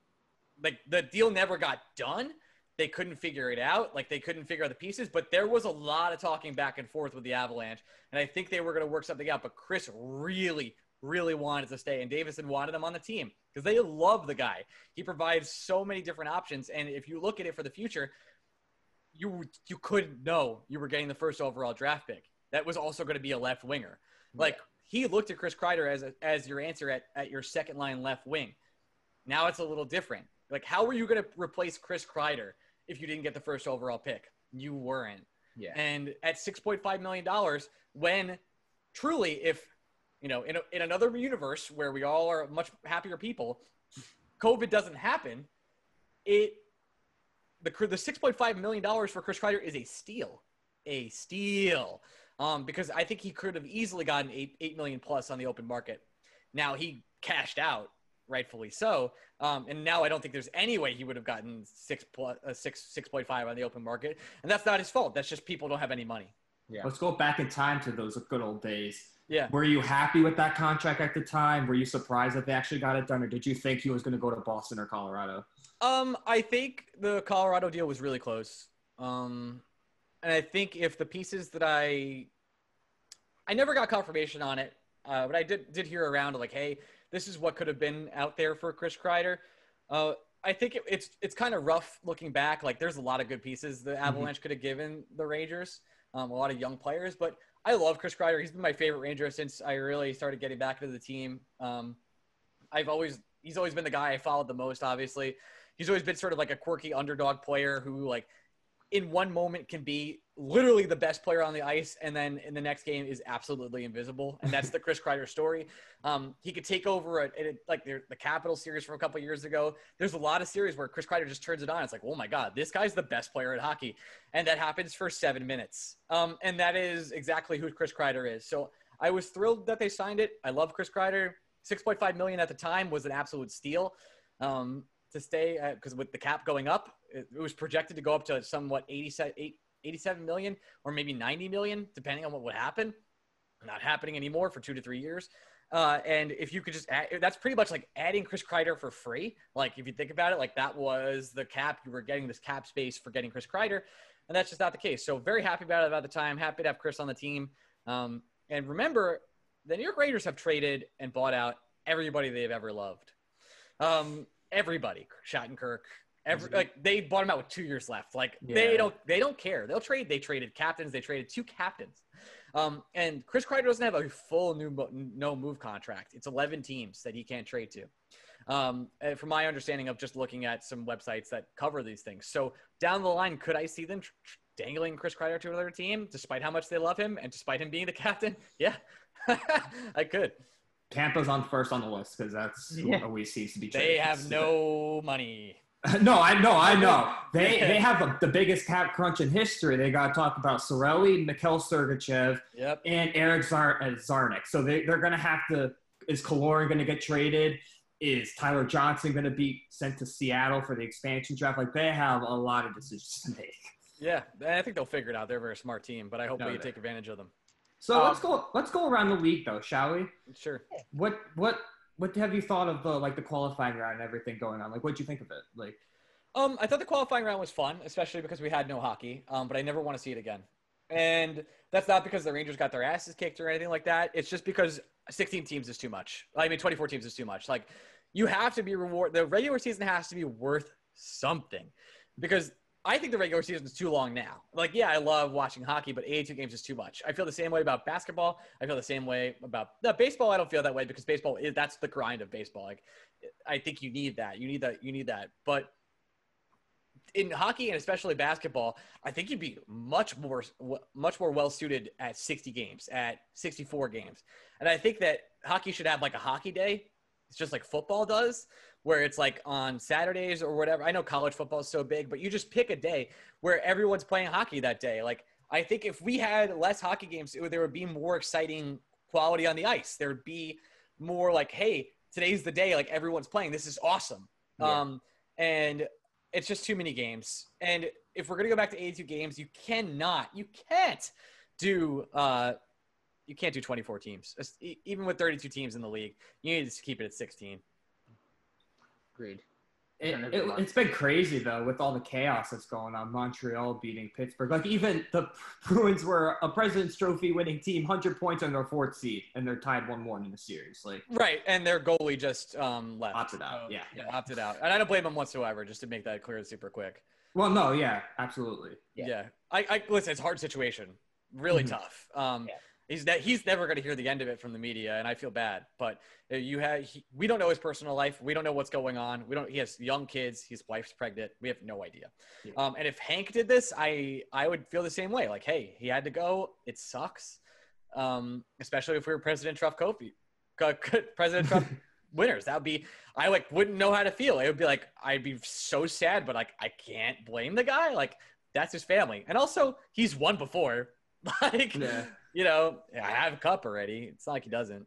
[SPEAKER 2] like the deal never got done. They couldn't figure it out. Like they couldn't figure out the pieces, but there was a lot of talking back and forth with the Avalanche, and I think they were going to work something out. But Chris really, really wanted to stay, and Davidson wanted him on the team because they love the guy. He provides so many different options, and if you look at it for the future, you you couldn't know you were getting the first overall draft pick. That was also going to be a left winger. Like he looked at Chris Kreider as a, as your answer at, at your second line left wing. Now it's a little different. Like how were you going to replace Chris Kreider if you didn't get the first overall pick? You weren't.
[SPEAKER 1] Yeah.
[SPEAKER 2] And at $6.5 million, when truly, if, you know, in, a, in another universe where we all are much happier people, COVID doesn't happen, it, the, the $6.5 million for Chris Kreider is a steal. A steal. Um, because I think he could have easily gotten eight, 8 million plus on the open market. Now he cashed out, rightfully so. Um, and now I don't think there's any way he would have gotten six plus, uh, six, 6.5 on the open market. And that's not his fault. That's just people don't have any money.
[SPEAKER 1] Yeah.
[SPEAKER 3] Let's go back in time to those good old days.
[SPEAKER 2] Yeah.
[SPEAKER 3] Were you happy with that contract at the time? Were you surprised that they actually got it done, or did you think he was going to go to Boston or Colorado?
[SPEAKER 2] Um, I think the Colorado deal was really close. Um, and I think if the pieces that I, I never got confirmation on it, uh, but I did did hear around like, hey, this is what could have been out there for Chris Kreider. Uh, I think it, it's it's kind of rough looking back. Like, there's a lot of good pieces the Avalanche could have given the Rangers, um, a lot of young players. But I love Chris Kreider. He's been my favorite Ranger since I really started getting back into the team. Um, I've always he's always been the guy I followed the most. Obviously, he's always been sort of like a quirky underdog player who like in one moment can be literally the best player on the ice and then in the next game is absolutely invisible. And that's the chris kreider story. Um, he could take over a, like the, the capital series from a couple years ago. There's a lot of series where chris kreider just turns it on. It's like oh my god this guy's the best player at hockey. And that happens for seven minutes. Um, and that is exactly who chris kreider is. So i was thrilled that they signed it. I love chris kreider. 6.5 million at the time was an absolute steal. Um, to stay because with the cap going up, it, it, was projected to go up to somewhat 87, 87 million or maybe 90 million, depending on what would happen. Not happening anymore for two to three years. Uh, and if you could just add, that's pretty much like adding Chris Kreider for free. Like if you think about it, like that was the cap. You were getting this cap space for getting Chris Kreider, and that's just not the case. So very happy about it at the time. Happy to have Chris on the team. Um, and remember, the New York Raiders have traded and bought out everybody they've ever loved. Um, everybody, Shattenkirk, every like they bought him out with two years left. Like they don't they don't care. They'll trade. They traded captains. They traded two captains. Um, and Chris Kreider doesn't have a full new mo- no move contract. It's 11 teams that he can't trade to. Um, and from my understanding of just looking at some websites that cover these things. So down the line, could I see them tr- tr- dangling Chris Kreider to another team, despite how much they love him and despite him being the captain? Yeah, I could.
[SPEAKER 3] Tampa's on first on the list because that's who
[SPEAKER 1] Yeah.
[SPEAKER 3] always seems to be.
[SPEAKER 2] They
[SPEAKER 3] traded.
[SPEAKER 2] have no money.
[SPEAKER 3] no, I know, I know. They they have the, the biggest cap crunch in history. They got to talk about Cirelli, Mikhail Sergachev,
[SPEAKER 2] Yep.
[SPEAKER 3] and Eric Zar- uh, Zarnik. So they, they're going to have to. Is Killorn going to get traded? Is Tyler Johnson going to be sent to Seattle for the expansion draft? Like they have a lot of decisions to make.
[SPEAKER 2] Yeah, I think they'll figure it out. They're a very smart team, but I hope
[SPEAKER 3] No,
[SPEAKER 2] we
[SPEAKER 3] they-
[SPEAKER 2] take advantage of them.
[SPEAKER 3] So
[SPEAKER 1] Um,
[SPEAKER 3] let's go. Let's go around the league though, shall we?
[SPEAKER 2] Sure.
[SPEAKER 3] What what what have you thought of the like the qualifying round and everything going on? Like, what'd you think of it? Like,
[SPEAKER 2] Um, I thought the qualifying round was fun, especially because we had no hockey. Um, but I never want to see it again. And that's not because the Rangers got their asses kicked or anything like that. It's just because 16 teams is too much. I mean, 24 teams is too much. Like, you have to be reward. The regular season has to be worth something, because I think the regular season is too long now. Like, yeah, I love watching hockey, but 82 games is too much. I feel the same way about basketball. I feel the same way about no, baseball. I don't feel that way because baseball is that's the grind of baseball. Like, I think you need that. You need that. You need that. But in hockey and especially basketball, I think you'd be much more much more well suited at 60 games, at 64 games. And I think that hockey should have like a hockey day. It's just like football does, where it's like on Saturdays or whatever. I know college football is so big, but you just pick a day where everyone's playing hockey that day. Like I think if we had less hockey games, it would, there would be more exciting quality on the ice. There would be more like, hey, today's the day. Like everyone's playing. This is awesome.
[SPEAKER 3] Yeah.
[SPEAKER 2] Um, and it's just too many games. And if we're gonna go back to 82 games, you cannot, you can't do, uh, you can't do 24 teams. Even with 32 teams in the league, you need to keep it at 16.
[SPEAKER 1] Agreed.
[SPEAKER 3] It,
[SPEAKER 1] Turn it
[SPEAKER 3] it,
[SPEAKER 1] around.
[SPEAKER 3] it's been crazy though with all the chaos that's going on. Montreal beating Pittsburgh. Like even the Bruins were a President's Trophy winning team, hundred points on their fourth seed, and they're tied one one in the series. Like
[SPEAKER 2] Right, and their goalie just um, left.
[SPEAKER 3] Opted out,
[SPEAKER 2] So,
[SPEAKER 3] yeah.
[SPEAKER 2] yeah, opted out, and I don't blame him whatsoever. Just to make that clear, super quick.
[SPEAKER 3] well, no, yeah, absolutely.
[SPEAKER 1] Yeah.
[SPEAKER 2] Yeah, I, I listen. It's a hard situation, really
[SPEAKER 3] Mhm.
[SPEAKER 2] tough. Um,
[SPEAKER 1] Yeah.
[SPEAKER 2] He's that he's never going to hear the end of it from the media, and I feel bad. But uh, you have he, we don't know his personal life. We don't know what's going on. We don't. He has young kids. His wife's pregnant. We have no idea.
[SPEAKER 3] Yeah.
[SPEAKER 2] Um, and if Hank did this, I I would feel the same way. Like, hey, he had to go. It sucks. Um, especially if we were President Trump Kofi, President Trump winners. That would be I like wouldn't know how to feel. It would be like I'd be so sad, but like I can't blame the guy. Like that's his family, and also he's won before. Like
[SPEAKER 3] Yeah.
[SPEAKER 2] You know, I have a cup already. It's not like he doesn't.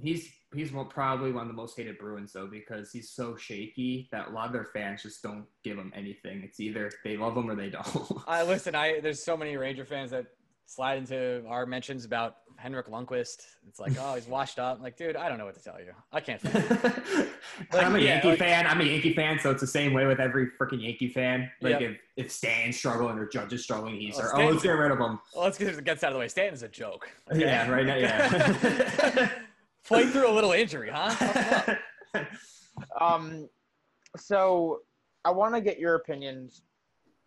[SPEAKER 3] He's he's one, probably one of the most hated Bruins though because he's so shaky that a lot of their fans just don't give him anything. It's either they love him or they don't.
[SPEAKER 2] I listen. I there's so many Ranger fans that slide into our mentions about Henrik Lundqvist. It's like, oh, he's washed up. like, dude, I don't know what to tell you. I can't.
[SPEAKER 3] I'm a
[SPEAKER 2] yeah,
[SPEAKER 3] Yankee
[SPEAKER 2] like-
[SPEAKER 3] fan. I'm a Yankee fan, so it's the same way with every freaking Yankee fan. Like
[SPEAKER 2] Yep.
[SPEAKER 3] if if Stan's struggling or Judge is struggling, he's
[SPEAKER 2] Oh,
[SPEAKER 3] like, oh, let's get rid of him.
[SPEAKER 2] Well, let's get gets out of the way. Stanton's a joke.
[SPEAKER 3] Yeah, right now, yeah.
[SPEAKER 2] Played through a little injury, huh?
[SPEAKER 1] Um, so I want to get your opinions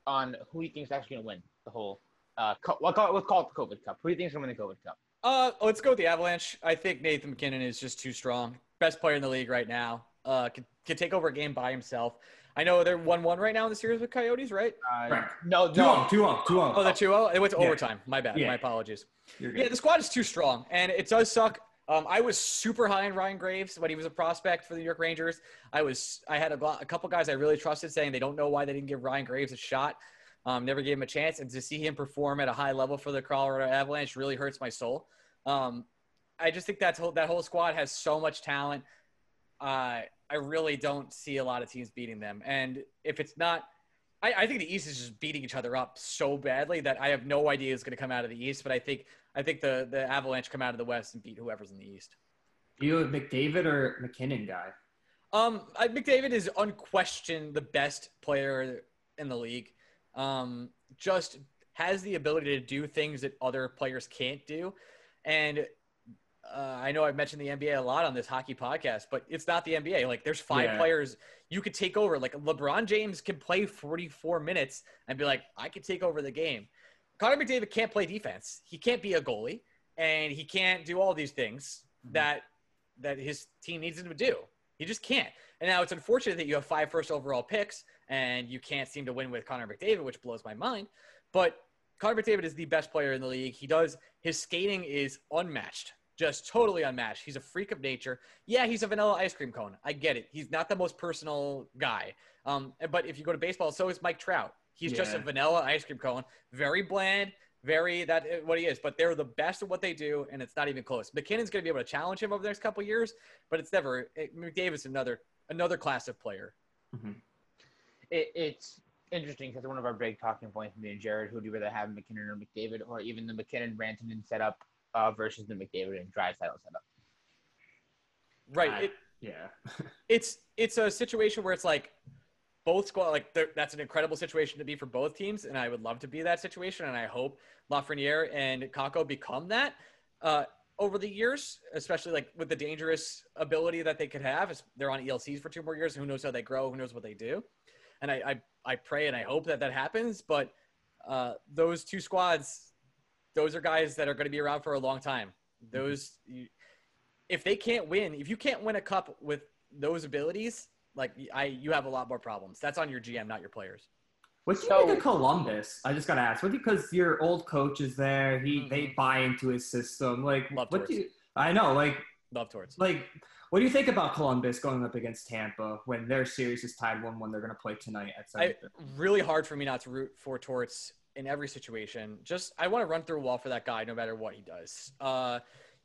[SPEAKER 1] on who you think is actually going to win the whole. Uh, co- we'll call it, we'll call it the COVID Cup. Who do you think is going to win the COVID Cup?
[SPEAKER 2] Uh, let's go with the Avalanche. I think Nathan MacKinnon is just too strong. Best player in the league right now. Uh, could, could take over a game by himself. I know they're one-one right now in the series with Coyotes, right?
[SPEAKER 1] Uh,
[SPEAKER 3] Right.
[SPEAKER 1] No,
[SPEAKER 3] Two
[SPEAKER 1] no.
[SPEAKER 3] two up, two up.
[SPEAKER 2] Oh, the 2-0? It went to
[SPEAKER 3] Yeah.
[SPEAKER 2] overtime. My bad.
[SPEAKER 3] Yeah.
[SPEAKER 2] My apologies. Yeah, the squad is too strong, and it does suck. Um, I was super high on Ryan Graves when he was a prospect for the New York Rangers. I was, I had a, a couple guys I really trusted saying they don't know why they didn't give Ryan Graves a shot. Um, never gave him a chance, and to see him perform at a high level for the Colorado Avalanche really hurts my soul. Um, I just think that's whole, that whole squad has so much talent. Uh, I really don't see a lot of teams beating them, and if it's not. I, I think the East is just beating each other up so badly that I have no idea who's going to come out of the East. But I think I think the the Avalanche come out of the West and beat whoever's in the East.
[SPEAKER 3] You a McDavid or MacKinnon guy?
[SPEAKER 2] Um, I, McDavid is unquestioned the best player in the league. Um, just has the ability to do things that other players can't do, and uh, I know I've mentioned the NBA a lot on this hockey podcast, but it's not the NBA. Like, there's five
[SPEAKER 3] Yeah.
[SPEAKER 2] players you could take over. Like LeBron James can play 44 minutes and be like, I could take over the game. Connor McDavid can't play defense. He can't be a goalie, and he can't do all these things that that his team needs him to do. He just can't. And now it's unfortunate that you have five first overall picks and you can't seem to win with Connor McDavid, which blows my mind. But Connor McDavid is the best player in the league. He does his skating is unmatched, just totally unmatched. He's a freak of nature. Yeah, he's a vanilla ice cream cone. I get it. He's not the most personal guy. Um, but if you go to baseball, so is Mike Trout. He's just a vanilla ice cream cone, very bland, very that uh, what he is. But they're the best at what they do, and it's not even close. MacKinnon's going to be able to challenge him over the next couple of years, but it's never it, McDavid's another another class of player.
[SPEAKER 1] It, it's interesting because one of our big talking points, me and Jared, who do you rather have MacKinnon or McDavid, or even the MacKinnon Rantanen setup uh, versus the McDavid and Draisaitl setup.
[SPEAKER 2] Right.
[SPEAKER 3] I-
[SPEAKER 2] It,
[SPEAKER 3] Yeah.
[SPEAKER 2] it's it's a situation where it's like both squad like that's an incredible situation to be for both teams, and I would love to be that situation, and I hope Lafreniere and Kakko become that uh, over the years, especially like with the dangerous ability that they could have. They're on ELCs for two more years. Who knows how they grow? Who knows what they do? And I I, I pray and I hope that that happens. But uh, those two squads, those are guys that are going to be around for a long time. Those you, if they can't win, if you can't win a cup with those abilities, like I, you have a lot more problems. That's on your GM, not your players.
[SPEAKER 3] What do you
[SPEAKER 1] So-
[SPEAKER 3] think of Columbus? I just gotta ask. What because your old coach is there? He
[SPEAKER 2] Mhm.
[SPEAKER 3] they buy into his system. Like
[SPEAKER 2] Love
[SPEAKER 3] what do you? I know. Like
[SPEAKER 2] Love towards.
[SPEAKER 3] like what do you think about Columbus going up against Tampa when their series is tied one one? They're gonna play tonight at seven.
[SPEAKER 2] really hard for me not to root for Torts in every situation. Just I want to run through a wall for that guy, no matter what he does. Uh,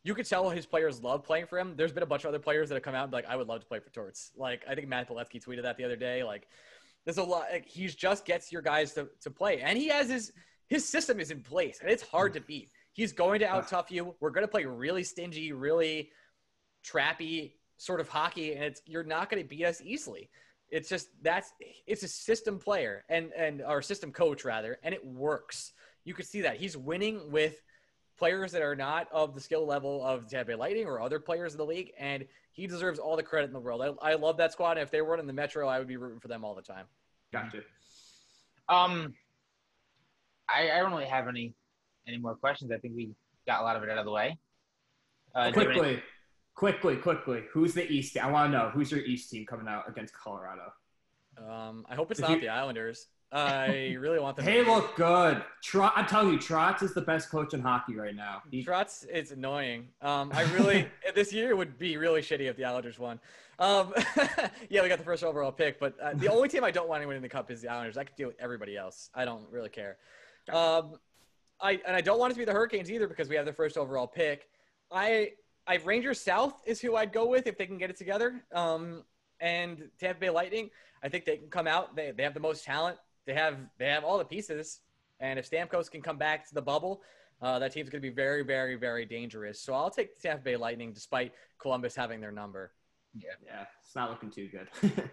[SPEAKER 2] you could tell his players love playing for him. There's been a bunch of other players that have come out and be like, I would love to play for Torts. Like I think Matt Boletsky tweeted that the other day. Like there's a lot. Like, he just gets your guys to, to play, and he has his his system is in place, and it's hard to beat. He's going to out tough you. We're going to play really stingy, really trappy sort of hockey, and it's you're not going to beat us easily. It's just that's it's a system player and and our system coach rather, and it works. You could see that he's winning with players that are not of the skill level of Tampa Bay Lightning or other players in the league, and he deserves all the credit in the world. I, I love that squad. And if they weren't in the Metro, I would be rooting for them all the time.
[SPEAKER 3] Gotcha.
[SPEAKER 1] Um, I, I don't really have any any more questions. I think we got a lot of it out of the way. Uh, do you have any-
[SPEAKER 3] quickly, quickly, quickly. Who's the East? I want to know who's your East team coming out against Colorado.
[SPEAKER 2] Um, I hope it's
[SPEAKER 3] If
[SPEAKER 2] not
[SPEAKER 3] you-
[SPEAKER 2] the Islanders. I really want them.
[SPEAKER 3] They look good. Trot, I'm telling you, Trotz is the best coach in hockey right now. He,
[SPEAKER 2] Trotz, it's annoying. Um, I really this year would be really shitty if the Islanders won. Um, yeah, we got the first overall pick, but uh, the only team I don't want to win in the cup is the Islanders. I could deal with everybody else. I don't really care. Um, I and I don't want it to be the Hurricanes either because we have the first overall pick. I I Rangers South is who I'd go with if they can get it together. Um, and Tampa Bay Lightning, I think they can come out. They they have the most talent. They have they have all the pieces. And if Stamkos can come back to the bubble, uh, that team's going to be very, very, very dangerous. So I'll take the Tampa Bay Lightning despite Columbus having their number.
[SPEAKER 3] yeah, yeah, it's not looking too good.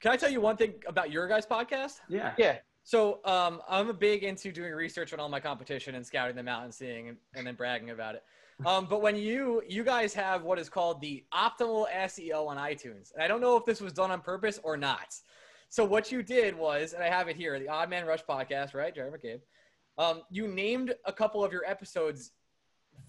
[SPEAKER 2] Can I tell you one thing about your guys' podcast?
[SPEAKER 3] yeah.
[SPEAKER 1] Yeah.
[SPEAKER 2] So um, I'm a big into doing research on all my competition and scouting them out and seeing and, and then bragging about it. Um, but when you you guys have what is called the optimal SEO on iTunes, and I don't know if this was done on purpose or not. So what you did was, and I have it here, the Odd Man Rush podcast, right, Jerry McCabe. Um, you named a couple of your episodes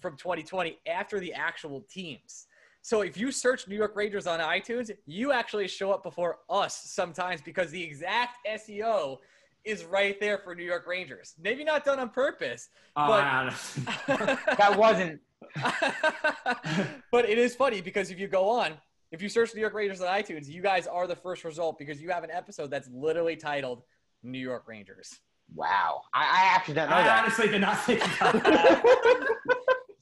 [SPEAKER 2] from 2020 after the actual teams. So if you search New York Rangers on iTunes, you actually show up before us sometimes because the exact SEO is right there for New York Rangers. Maybe not done on purpose,
[SPEAKER 3] Oh,
[SPEAKER 2] But-
[SPEAKER 1] That wasn't.
[SPEAKER 2] but it is funny because if you go on, if you search New York Rangers on iTunes, you guys are the first result because you have an episode that's literally titled New York Rangers.
[SPEAKER 1] Wow. I, I actually don't know
[SPEAKER 3] I
[SPEAKER 1] that.
[SPEAKER 3] honestly did not think about that.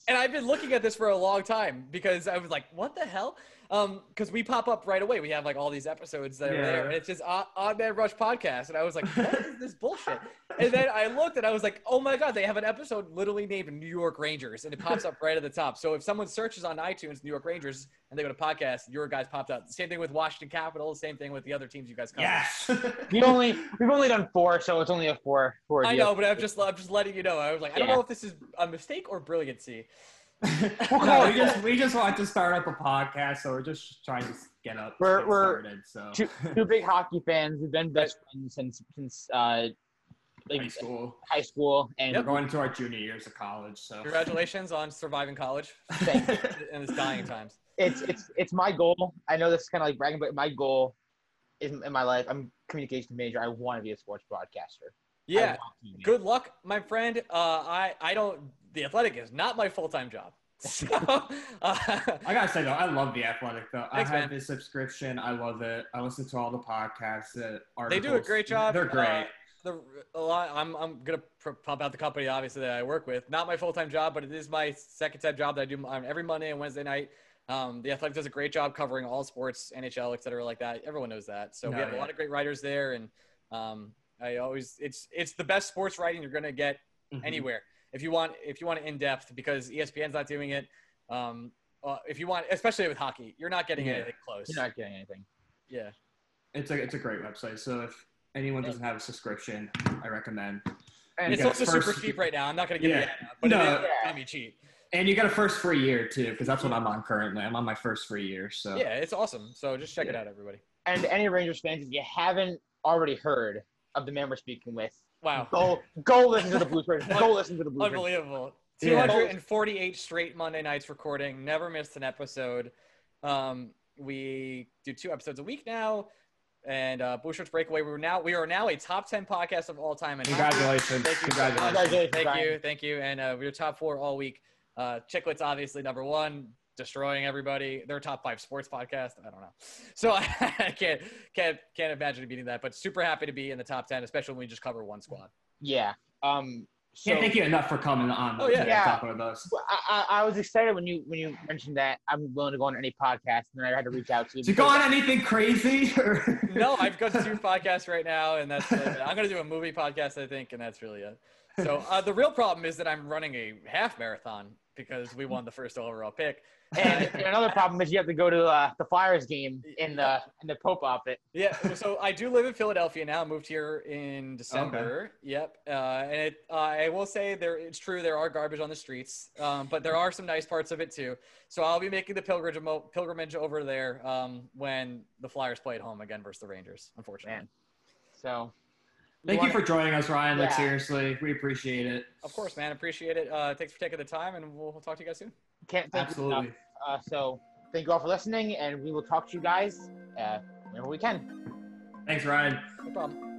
[SPEAKER 2] And I've been looking at this for a long time because I was like, what the hell? Um, because we pop up right away. We have like all these episodes that are there. And it's just Odd, Odd Man Rush podcast. And I was like, what is this bullshit? And then I looked and I was like, oh my God, they have an episode literally named New York Rangers. And it pops up right at the top. So if someone searches on iTunes New York Rangers and they go to podcast, your guys popped up. Same thing with Washington Capitals. Same thing with the other teams you guys cover.
[SPEAKER 3] yes.
[SPEAKER 1] We only we've only done four, so it's only a four four.
[SPEAKER 2] I know, but I'm just I'm just letting you know. I was like, I don't
[SPEAKER 1] Yeah.
[SPEAKER 2] know if this is a mistake or brilliancy.
[SPEAKER 3] no, we just we just want to start up a podcast, so we're just trying to get up.
[SPEAKER 1] We're-
[SPEAKER 3] get
[SPEAKER 1] we're
[SPEAKER 3] started, so
[SPEAKER 1] two, two big hockey fans. We've been best friends since since uh, like
[SPEAKER 3] high school.
[SPEAKER 1] high school, and
[SPEAKER 3] We're going into our junior years of college, so
[SPEAKER 2] Congratulations on surviving college
[SPEAKER 1] Thank you.
[SPEAKER 2] in this dying times.
[SPEAKER 1] it's it's it's my goal. I know this is kind of like bragging, but my goal is in my life. I'm a communications major. I want to be a sports broadcaster.
[SPEAKER 2] Yeah.
[SPEAKER 1] want to be.
[SPEAKER 2] Good luck, my friend. Uh, I I don't. The athletic is not my full time job. So, uh,
[SPEAKER 3] I gotta say though, I love the athletic though.
[SPEAKER 2] Thanks,
[SPEAKER 3] I have
[SPEAKER 2] man.
[SPEAKER 3] this subscription. I love it. I listen to all the podcasts. The
[SPEAKER 2] They do a great job.
[SPEAKER 3] They're great.
[SPEAKER 2] Uh, the a lot. I'm I'm gonna pr- pump out the company obviously that I work with. Not my full time job, but it is my second time job that I do on every Monday and Wednesday night. Um, the Athletic does a great job covering all sports, NHL, et cetera, like that. Everyone knows that. So we
[SPEAKER 3] No,
[SPEAKER 2] have a lot of great writers there, and um, I always it's it's the best sports writing you're gonna get
[SPEAKER 3] Mhm.
[SPEAKER 2] anywhere. If you want if you want it in depth, because ESPN's not doing it. Um, uh, if you want, especially with hockey, you're not getting
[SPEAKER 3] Yeah.
[SPEAKER 2] anything close.
[SPEAKER 1] You're not getting anything.
[SPEAKER 2] yeah.
[SPEAKER 3] It's a it's a great website. So if anyone doesn't have a subscription, I recommend.
[SPEAKER 1] And
[SPEAKER 2] It's also
[SPEAKER 3] first-
[SPEAKER 2] super cheap right now. I'm not gonna give
[SPEAKER 3] Yeah.
[SPEAKER 2] you that, but
[SPEAKER 3] No.
[SPEAKER 2] it is
[SPEAKER 1] Yeah.
[SPEAKER 2] be cheap.
[SPEAKER 3] And you got a first free year too, because that's what I'm on currently. I'm on my first free year. So
[SPEAKER 2] Yeah, it's awesome. So just check it out, everybody.
[SPEAKER 1] and any Rangers fans, if you haven't already heard of the man we're speaking with,
[SPEAKER 2] Wow.
[SPEAKER 1] go go listen to the Blueprints. Go listen to the Blueprints.
[SPEAKER 2] Unbelievable.
[SPEAKER 3] Yeah.
[SPEAKER 2] 248 straight Monday nights recording. Never missed an episode. Um, we do two episodes a week now. And uh, Blue Shirts Breakaway, we're now we are now a top 10 podcast of all time. hockey.
[SPEAKER 3] congratulations,
[SPEAKER 2] Thank you.
[SPEAKER 3] congratulations.
[SPEAKER 1] Congratulations,
[SPEAKER 2] Thank you, thank you, and uh, we are top four all week. Uh, Chiclets obviously number one, destroying everybody. They're a top five sports podcast. I don't know, so I can't can't can't imagine beating that. But super happy to be in the top ten, especially when we just cover one squad.
[SPEAKER 1] Yeah. Um. So
[SPEAKER 3] Can't thank you enough for coming on.
[SPEAKER 2] Oh, yeah.
[SPEAKER 1] Yeah.
[SPEAKER 3] talking with us.
[SPEAKER 1] I, I, I was excited when you when you mentioned that I'm willing to go on any podcast, and then I had to reach out to you.
[SPEAKER 3] Did you go on anything crazy? or-
[SPEAKER 2] No, I've got two podcasts right now, and that's really it. I'm gonna do a movie podcast, I think, and that's really it. So uh, the real problem is that I'm running a half marathon because we won the first overall pick.
[SPEAKER 1] And, and another problem is you have to go to uh, the Flyers game in the in the Pope outfit.
[SPEAKER 2] Yeah, so I do live in Philadelphia now. I moved here in December. Yep, uh, and it, uh, I will say there it's true there are garbage on the streets, um, but there are some nice parts of it too. So I'll be making the pilgrimage pilgrimage over there um, when the Flyers play at home again versus the Rangers. Unfortunately,
[SPEAKER 1] Man. So
[SPEAKER 3] Thank you
[SPEAKER 1] wanna-
[SPEAKER 3] for joining us, Ryan. Like
[SPEAKER 1] Yeah.
[SPEAKER 3] seriously, we appreciate it.
[SPEAKER 2] of course, man, appreciate it. Uh, thanks for taking the time, and we'll, we'll talk to you guys soon.
[SPEAKER 1] Can't thank Absolutely. you enough. Uh, so thank you all for listening, and we will talk to you guys uh, whenever we can.
[SPEAKER 3] Thanks, Ryan.
[SPEAKER 2] No problem.